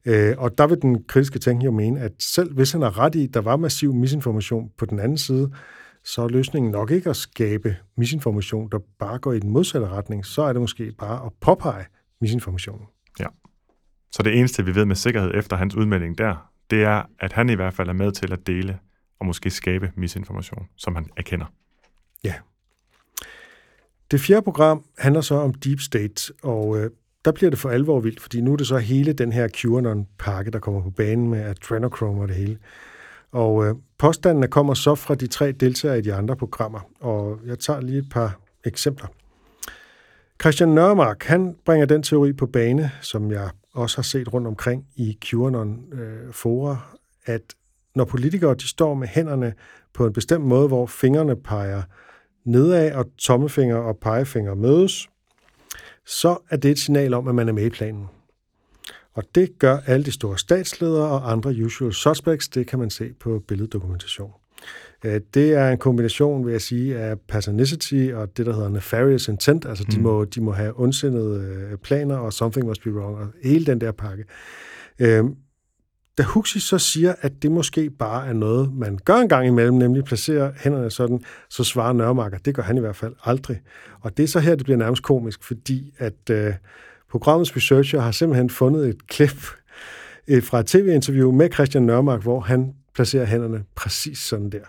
Øh, og der vil den kritiske tænkning jo mene, at selv hvis han har ret i, at der var massiv misinformation på den anden side, så er løsningen nok ikke at skabe misinformation, der bare går i den modsatte retning. Så er det måske bare at påpege misinformationen.
Så det eneste, vi ved med sikkerhed efter hans udmelding der, det er, at han i hvert fald er med til at dele og måske skabe misinformation, som han erkender. Ja.
Det fjerde program handler så om Deep State, og øh, der bliver det for alvor vildt, fordi nu er det så hele den her QAnon-pakke, der kommer på banen med adrenochrome og det hele. Og øh, påstandene kommer så fra de tre deltagere i de andre programmer, og jeg tager lige et par eksempler. Christian Nørmark, han bringer den teori på bane, som jeg også har set rundt omkring i QAnon-fora, øh, at når politikere de står med hænderne på en bestemt måde, hvor fingrene peger nedad, og tommelfinger og pegefinger mødes, så er det et signal om, at man er med i planen. Og det gør alle de store statsledere og andre usual suspects, det kan man se på billeddokumentation. Øh, Det er en kombination, vil jeg sige, af paternicity og det, der hedder nefarious intent. Altså, de,
Mm.
må, de må have ondsindede øh, planer, og something must be wrong, og hele den der pakke. Øhm, Da Huxi så siger, at det måske bare er noget, man gør en gang imellem, nemlig placerer hænderne sådan, så svarer Nørmarker, det gør han i hvert fald aldrig. Og det er så her, det bliver nærmest komisk, fordi at øh, programmets researcher har simpelthen fundet et klip øh, fra et tv-interview med Christian Nørmark, hvor han placerer hænderne præcis sådan der.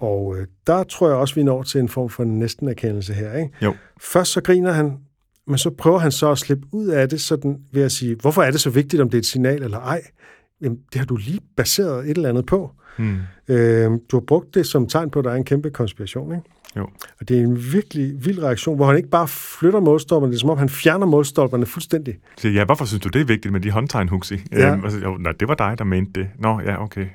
Og øh, der tror jeg også, vi når til en form for næsten erkendelse her. Ikke?
Jo.
Først så griner han, men så prøver han så at slippe ud af det sådan ved at sige, hvorfor er det så vigtigt, om det er et signal eller ej? Jamen, det har du lige baseret et eller andet på.
Hmm.
Øh, du har brugt det som tegn på, at der er en kæmpe konspiration. Ikke?
Jo.
Og det er en virkelig vild reaktion, hvor han ikke bare flytter målstolperne, det er som om han fjerner målstolperne fuldstændig.
Så ja, hvorfor synes du, det er vigtigt med de håndtegn, Huxi?
Ja.
Øhm, altså, jo, nej, det var dig, der mente det. Nå, ja, okay.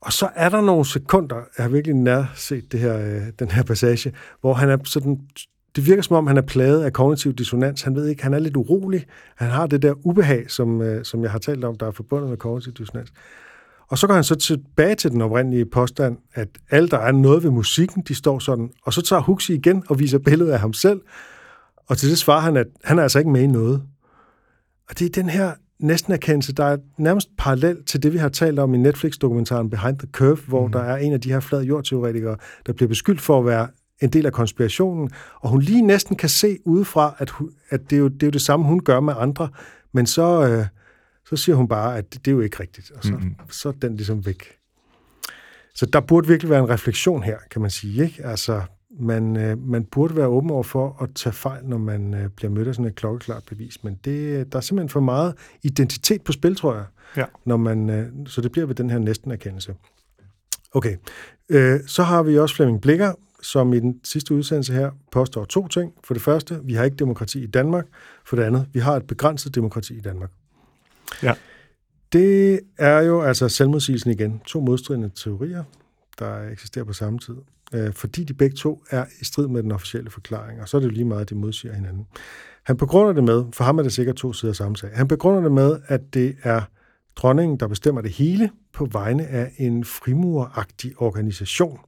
Og så er der nogle sekunder, jeg har virkelig nær set det her, øh, den her passage, hvor han er sådan, det virker som om, han er plaget af kognitiv dissonans. Han ved ikke, han er lidt urolig. Han har det der ubehag, som, øh, som jeg har talt om, der er forbundet med kognitiv dissonans. Og så går han så tilbage til den oprindelige påstand, at alle, der er noget ved musikken, de står sådan. Og så tager Huxi igen og viser billedet af ham selv. Og til det svarer han, at han er altså ikke med i noget. Og det er den her næsten erkendelse, der er nærmest parallel til det, vi har talt om i Netflix-dokumentaren Behind the Curve, hvor mm. der er en af de her flad jordteoretikere, der bliver beskyldt for at være en del af konspirationen, og hun lige næsten kan se udefra, at, hun, at det, er jo, det er jo det samme, hun gør med andre, men så, øh, så siger hun bare, at det, det er jo ikke rigtigt, og så, mm. så er den ligesom væk. Så der burde virkelig være en refleksion her, kan man sige. Ikke? Altså, man, øh, man burde være åben over for at tage fejl, når man øh, bliver mødt af sådan et klokkeklart bevis. Men det, der er simpelthen for meget identitet på spil, tror jeg.
Ja.
Når man, øh, så det bliver ved den her næsten erkendelse. Okay, øh, så har vi også Flemming Blikker, som i den sidste udsendelse her påstår to ting. For det første, vi har ikke demokrati i Danmark. For det andet, vi har et begrænset demokrati i Danmark.
Ja.
Det er jo altså selvmodsigelsen igen. To modstridende teorier, der eksisterer på samme tid. Øh, fordi de begge to er i strid med den officielle forklaring, og så er det jo lige meget, at de modsiger hinanden. Han begrunder det med, for ham er det sikkert to sider samme sag, han begrunder det med, at det er dronningen, der bestemmer det hele på vegne af en frimuragtig organisation.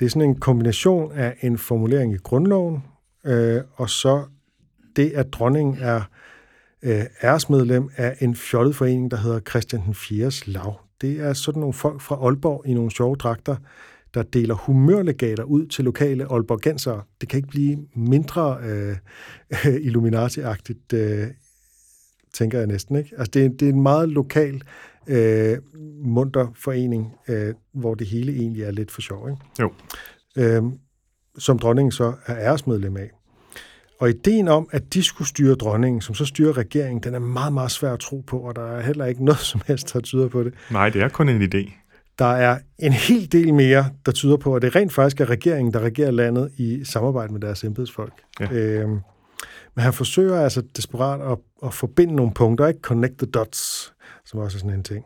Det er sådan en kombination af en formulering i grundloven, øh, og så det, at dronningen er øh, æresmedlem af en fjollet forening, der hedder Christian den 4. Lav. Det er sådan nogle folk fra Aalborg i nogle sjove dragter, der deler humørlegater ud til lokale Aalborgensere. Det kan ikke blive mindre øh, *laughs* Illuminati-agtigt, øh, tænker jeg næsten. Ikke? Altså det, det er en meget lokal, øh, munter forening, øh, hvor det hele egentlig er lidt for sjov. Ikke?
Jo.
Øh, som dronningen så er æresmedlem af. Og ideen om, at de skulle styre dronningen, som så styrer regeringen, den er meget, meget svær at tro på, og der er heller ikke noget *laughs* som helst, der tyder på det.
Nej, det er kun en idé.
Der er en hel del mere, der tyder på, at det rent faktisk er regeringen, der regerer landet i samarbejde med deres embedsfolk.
Ja.
Øhm, men han forsøger altså desperat at, at forbinde nogle punkter, ikke connect the dots, som også er sådan en ting.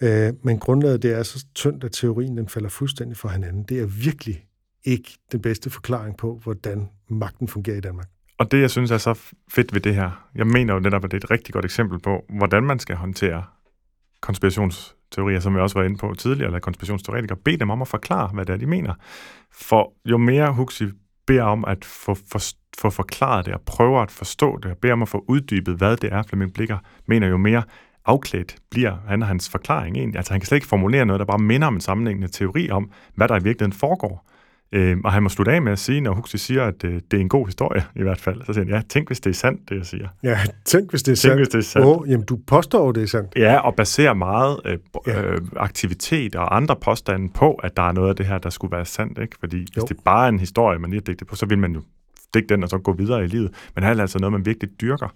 Øh, men grundlaget det er så tyndt, at teorien den falder fuldstændig fra hinanden. Det er virkelig ikke den bedste forklaring på, hvordan magten fungerer i Danmark.
Og det, jeg synes er så fedt ved det her, jeg mener jo netop, at det er et rigtig godt eksempel på, hvordan man skal håndtere konspirationsteorier, som jeg også var inde på tidligere, eller konspirationsteoretikere, bed dem om at forklare, hvad det er, de mener. For jo mere Huxi beder om at få, for, få forklaret det, og prøver at forstå det, og beder om at få uddybet, hvad det er, Flemming Blikker mener, jo mere afklædt bliver han og hans forklaring egentlig. Altså han kan slet ikke formulere noget, der bare minder om en sammenhængende teori om, hvad der i virkeligheden foregår. Øh, og han må slutte af med at sige, når Huxi siger, at øh, det er en god historie i hvert fald. Så siger han, ja, tænk hvis det er sandt, det jeg siger.
Ja, tænk hvis det er
Tænk,
sandt.
hvis det er sandt.
Åh, jamen, du påstår, det er sandt.
Ja, og baserer meget øh,
Ja.
øh, aktivitet og andre påstande på, at der er noget af det her, der skulle være sandt. Ikke? Fordi hvis
Jo.
det bare er en historie, man lige har digtet på, så vil man jo digte den og så gå videre i livet. Men her er altså noget, man virkelig dyrker,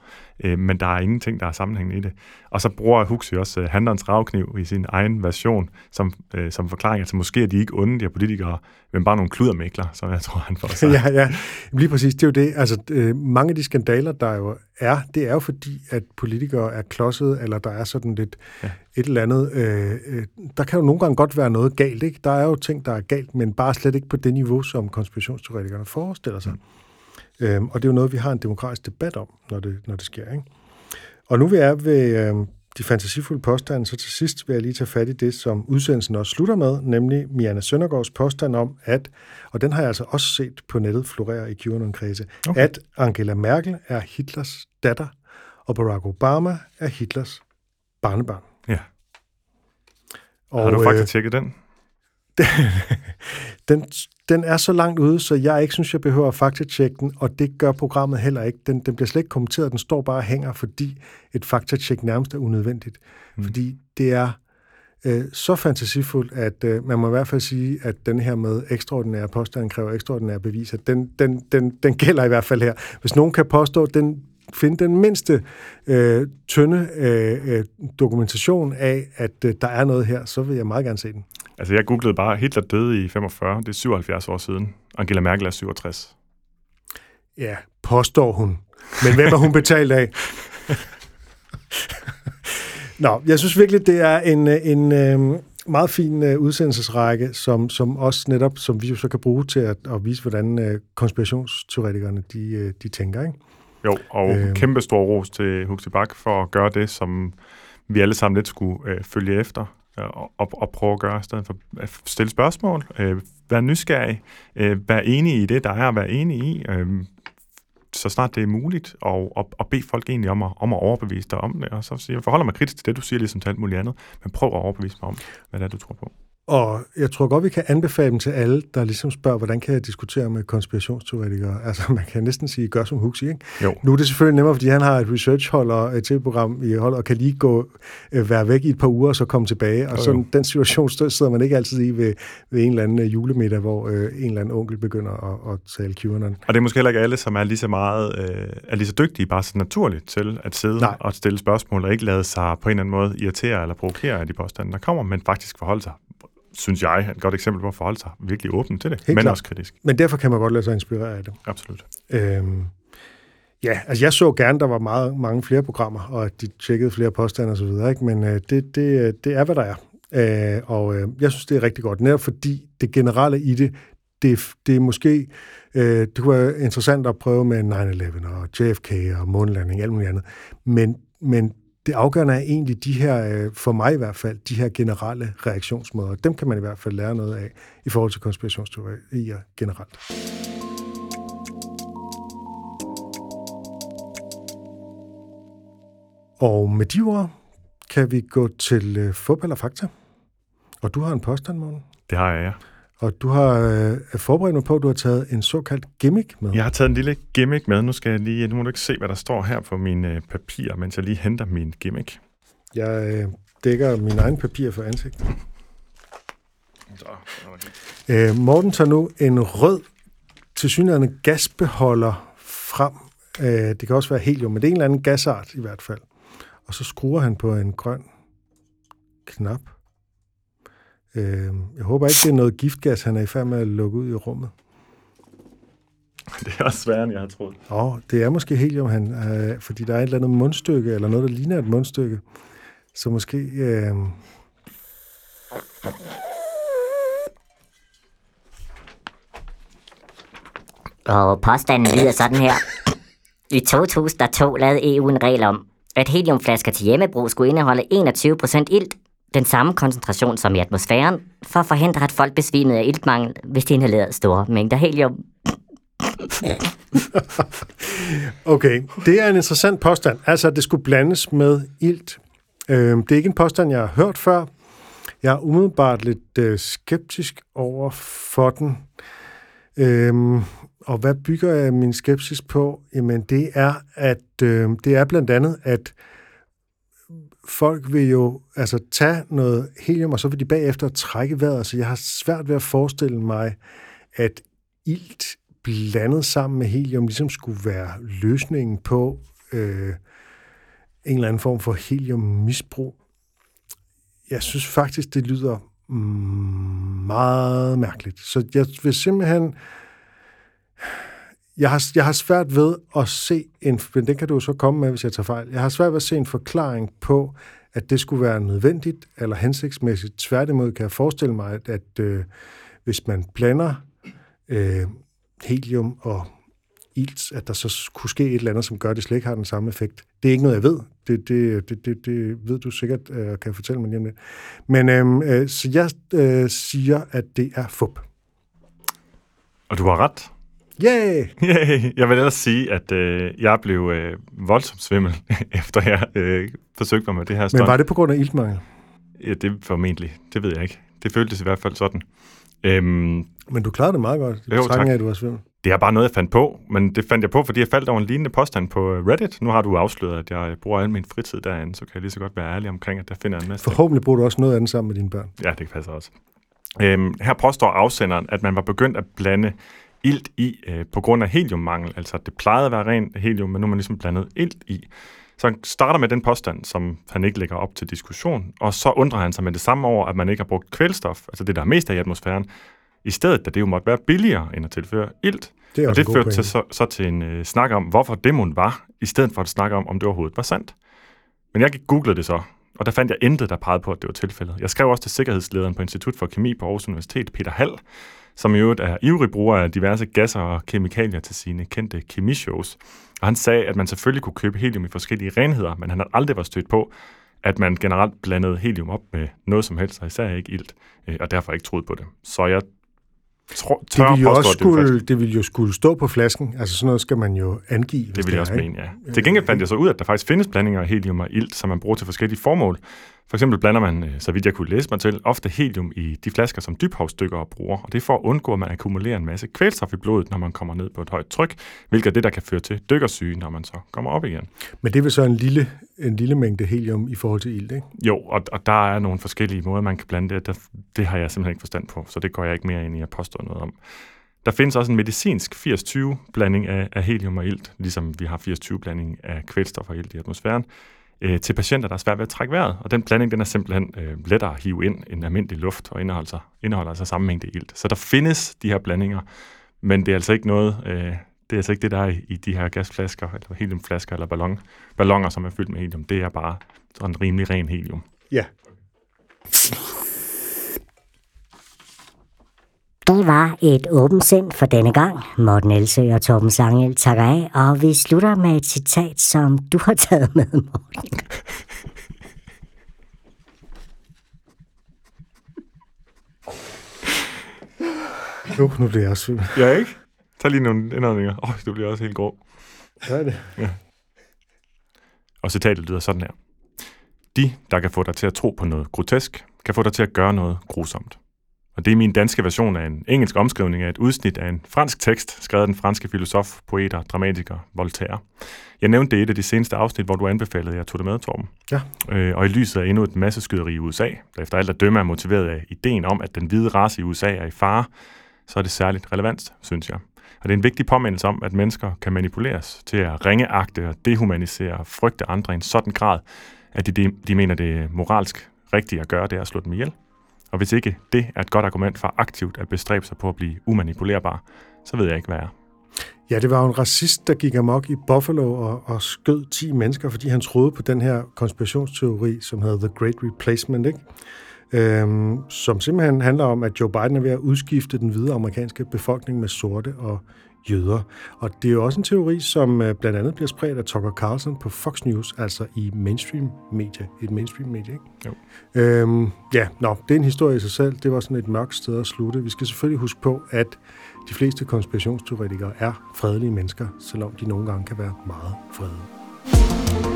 øh, men der er ingenting, der er sammenhængende i det. Og så bruger Huxi også øh, handlerens ravkniv i sin egen version som, øh, som forklaring. Altså måske er de ikke onde, de her politikere, men bare nogle kludermækler, som jeg *laughs* tror, han får sagt.
ja, ja. Lige præcis. Det er jo det. Altså, øh, mange af de skandaler, der jo er, det er jo fordi, at politikere er klodset, eller der er sådan lidt
ja.
et eller andet. Øh, øh, der kan jo nogle gange godt være noget galt, ikke? Der er jo ting, der er galt, men bare slet ikke på det niveau, som konspirationsteoretikerne forestiller sig. Mm. Øhm, og det er jo noget, vi har en demokratisk debat om, når det, når det sker, ikke? Og nu vi er ved øh, de fantasifulde påstande, så til sidst vil jeg lige tage fat i det, som udsendelsen også slutter med, nemlig Mianne Søndergaards påstand om, at, og den har jeg altså også set på nettet florere i QAnon-kredse,
Okay.
at Angela Merkel er Hitlers datter, og Barack Obama er Hitlers barnebarn.
Ja.
Og,
Har du
øh,
faktisk tjekket den? *laughs*
den, den er så langt ude, så jeg ikke synes, jeg behøver at faktatjekke den, og det gør programmet heller ikke. Den, den bliver slet ikke kommenteret, den står bare og hænger, fordi et faktatjek nærmest er unødvendigt. Mm. Fordi det er øh, så fantasifuldt, at øh, man må i hvert fald sige, at den her med ekstraordinære påstand kræver ekstraordinære beviser, den, den, den, den gælder i hvert fald her. Hvis nogen kan påstå, den finde den mindste øh, tynde øh, øh, dokumentation af, at øh, der er noget her, så vil jeg meget gerne se den.
Altså, jeg googlede bare, Hitler døde i 45, det er 77 år siden. Angela Merkel er 67.
Ja, påstår hun. Men hvem er hun betalt af? *laughs* Nå, jeg synes virkelig, det er en, en øh, meget fin øh, udsendelsesrække, som, som også netop, som vi jo så kan bruge til at, at vise, hvordan øh, konspirationsteoretikerne de, øh, de tænker. Ikke?
Jo, og. Øhm. kæmpe stor ros til Huxi Bak for at gøre det, som vi alle sammen lidt skulle øh, følge efter at, at og, prøve at gøre, i stedet for at stille spørgsmål, øh, være nysgerrig, øh, være enig i det, der er at være enig i, øh, så snart det er muligt, og, og, og bede folk egentlig om at, om at overbevise dig om det, og så sige, jeg forholder mig kritisk til det, du siger, ligesom til alt muligt andet, men prøv at overbevise mig om, hvad det er, du tror på.
Og jeg tror godt, vi kan anbefale dem til alle, der ligesom spørger, hvordan kan jeg diskutere med konspirationsteoretikere? *laughs* Altså, man kan næsten sige, gør som Huxi, ikke?
Jo.
Nu er det selvfølgelig nemmere, fordi han har et research-hold og et TV-program i hold, og kan lige gå, øh, være væk i et par uger, og så komme tilbage. Og
Jo,
sådan,
jo.
den situation sidder man ikke altid i ved, ved en eller anden øh, julemiddag, hvor øh, en eller anden onkel begynder at, at tale QAnon.
Og det er måske heller ikke alle, som er lige så meget, øh, er lige så dygtige, bare så naturligt til at sidde
Nej.
og stille spørgsmål, og ikke lade sig på en eller anden måde irritere eller provokere af de påstande, der kommer, men faktisk forholde sig, synes jeg, er et godt eksempel på at forholde sig virkelig åbent til det,
Helt
men
klart.
også kritisk.
Men derfor kan man godt lade sig inspirere af det.
Absolut.
Øhm, ja, altså jeg så gerne, der var meget, mange flere programmer, og at de tjekkede flere påstande osv., ikke? men øh, det, det, det er, hvad der er. Øh, og øh, jeg synes, det er rigtig godt, netop fordi det generelle i det, det, det er måske, øh, det kunne være interessant at prøve med 9-11 og JFK og månelanding og alt muligt andet, men, men det afgørende er egentlig de her, øh, for mig i hvert fald, de her generelle reaktionsmåder. Dem kan man i hvert fald lære noget af i forhold til konspirationsteorier generelt. Og med de ord kan vi gå til øh, fodbold og fakta. Og du har en påstand, morgen.
Det har jeg, ja.
Og du har øh, forberedt mig på, at du har taget en såkaldt gimmick med.
Jeg har taget en lille gimmick med. Nu skal jeg lige, nu må du ikke se, hvad der står her på mine øh, papirer, mens jeg lige henter min gimmick.
Jeg øh, dækker min egen papir for ansigtet.
Så,
Øh, Morten tager nu en rød, tilsyneladende gasbeholder frem. Øh, det kan også være helium, men det er en eller anden gasart i hvert fald. Og så skruer han på en grøn knap. Øh, jeg håber ikke, det er noget giftgas, han er i færd med at lukke ud i rummet.
det er også sværere, end jeg havde troet.
Åh, det er måske helium, han, øh, fordi der er et eller andet mundstykke, eller noget, der ligner et mundstykke. Så måske... Øh,
Og påstanden lyder sådan her. I 2002 lavede EU en regel om, at heliumflasker til hjemmebrug skulle indeholde 21% ilt, den samme koncentration som i atmosfæren, for at forhindre, at folk besvimede af iltmangel, hvis de inhalerede store mængder helium. *laughs*
Okay, det er en interessant påstand. Altså, at det skulle blandes med ilt. Øh, det er ikke en påstand, jeg har hørt før. Jeg er umiddelbart lidt øh, skeptisk over for den. Øhm, og hvad bygger jeg min skepsis på? Jamen, det er, at øh, det er blandt andet, at folk vil jo altså tage noget helium, og så vil de bagefter trække vejret. Så jeg har svært ved at forestille mig, at ilt blandet sammen med helium ligesom skulle være løsningen på øh, en eller anden form for heliummisbrug. Jeg synes faktisk, det lyder meget mærkeligt. Så jeg vil simpelthen... Jeg har, jeg har svært ved at se en... Men den kan du så komme med, hvis jeg tager fejl. Jeg har svært ved at se en forklaring på, at det skulle være nødvendigt eller hensigtsmæssigt. Tværtimod kan jeg forestille mig, at, at øh, hvis man blander øh, helium og ilt, at der så kunne ske et eller andet, som gør, at det slet ikke har den samme effekt. Det er ikke noget, jeg ved. Det, det, det, det, det ved du sikkert, øh, kan fortælle mig lige om lidt. Men øhm, øh, så jeg øh, siger, at det er fup.
Og du har ret.
Yay!
Yay. Jeg vil ellers sige, at øh, jeg blev øh, voldsomt svimmel, *laughs* efter jeg øh, forsøgte mig med det her
Men
stunt.
var det på grund af iltmangel?
Ja, det formentlig. Det ved jeg ikke. Det føltes i hvert fald sådan. Øhm,
Men du klarede det meget godt.
Jo,
Jo, tak. af, at du var svimmel.
det er bare noget, jeg fandt på, men det fandt jeg på, fordi jeg faldt over en lignende påstand på øh, Reddit. Nu har du afsløret, at jeg bruger al min fritid derinde, så kan jeg lige så godt være ærlig omkring, at der finder en masse.
Forhåbentlig bruger du også noget af den sammen med dine børn.
Ja, det passer også. Øhm, her påstår afsenderen, at man var begyndt at blande ilt i øh, på grund af heliummangel. Altså, det plejede at være rent helium, men nu er man ligesom blandet ilt i. Så han starter med den påstand, som han ikke lægger op til diskussion, og så undrer han sig med det samme over, at man ikke har brugt kvælstof, altså det, der er mest af i atmosfæren, i stedet, da det jo måtte være billigere end at tilføre ilt.
Det
Og det førte til, så, så til en øh, snak om, hvorfor det mon var, i stedet for at snakke om, om det overhovedet var sandt. Men jeg gik googlede det så, og der fandt jeg intet, der pegede på, at det var tilfældet. Jeg skrev også til sikkerhedslederen på Institut for Kemi på Aarhus Universitet, Peter Hall, som i øvrigt er ivrig bruger af diverse gasser og kemikalier til sine kendte kemishows. Og han sagde, at man selvfølgelig kunne købe helium i forskellige renheder, men han havde aldrig været stødt på, at man generelt blandede helium op med noget som helst, og især ikke ilt, øh, og derfor ikke troede på det. Så jeg tror, tør
Det vil, jo også
at det
skulle, det vil jo skulle stå på flasken. Altså sådan noget skal man jo angive.
Det vil jeg også
er,
mene, ja. Til gengæld fandt jeg så ud af, at der faktisk findes blandinger af helium og ilt, som man bruger til forskellige formål. For eksempel blander man, øh, så vidt jeg kunne læse mig til, ofte helium i de flasker, som dybhavsdykkere bruger, og det er for at undgå, at man akkumulerer en masse kvælstof i blodet, når man kommer ned på et højt tryk, hvilket er det, der kan føre til dykkersyge, når man så kommer op igen.
Men det er vel så en lille, en lille mængde helium i forhold til ilt, ikke?
Jo, og, og der er nogle forskellige måder, man kan blande det. Der, det har jeg simpelthen ikke forstand på, så det går jeg ikke mere ind i at påstå noget om. Der findes også en medicinsk 80-20 blanding af, af helium og ilt, ligesom vi har 80-20 blanding af kvælstof og ilt i atmosfæren, øh, til patienter, der er svært ved at trække vejret. Og den blanding den er simpelthen øh, lettere at hive ind end almindelig luft og indeholder, sig, indeholder altså samme mængde ilt. Så der findes de her blandinger, men det er altså ikke noget, øh, det er altså ikke det, der er i, i de her gasflasker, eller heliumflasker, eller ballon, ballonger, som er fyldt med helium. Det er bare sådan en rimelig ren helium.
Ja.
Det var et åbent sind for denne gang. Morten Elsø og Torben Sangel takker af, og vi slutter med et citat, som du har taget med, Morten.
Nu, nu bliver jeg også syg.
Ja, ikke? Tag lige nogle indåndinger. Åh, oh, du bliver også helt grå.
Hvad er det?
Og citatet lyder sådan her. De, der kan få dig til at tro på noget grotesk, kan få dig til at gøre noget grusomt. Og det er min danske version af en engelsk omskrivning af et udsnit af en fransk tekst, skrevet af den franske filosof, poet og dramatiker Voltaire. Jeg nævnte det i et af de seneste afsnit, hvor du anbefalede, at jeg tog det med, Torben.
Ja.
Øh, og i lyset af endnu et masseskyderi i USA, der efter alt at dømme er motiveret af ideen om, at den hvide race i USA er i fare, så er det særligt relevant, synes jeg. Og det er en vigtig påmindelse om, at mennesker kan manipuleres til at ringeagte og dehumanisere og frygte andre i en sådan grad, at de, de, mener, det er moralsk rigtigt at gøre, det er at slå dem ihjel. Og hvis ikke det er et godt argument for aktivt at bestræbe sig på at blive umanipulerbar, så ved jeg ikke, hvad er.
Ja, det var jo en racist, der gik amok i Buffalo og, og skød 10 mennesker, fordi han troede på den her konspirationsteori, som hedder The Great Replacement, ikke? Øhm, som simpelthen handler om, at Joe Biden er ved at udskifte den hvide amerikanske befolkning med sorte og jøder. Og det er jo også en teori, som øh, blandt andet bliver spredt af Tucker Carlson på Fox News, altså i mainstream medie, et mainstream medie, ikke?
Jo.
Øhm, ja, nå, det er en historie i sig selv. Det var sådan et mørkt sted at slutte. Vi skal selvfølgelig huske på, at de fleste konspirationsteoretikere er fredelige mennesker, selvom de nogle gange kan være meget fredelige.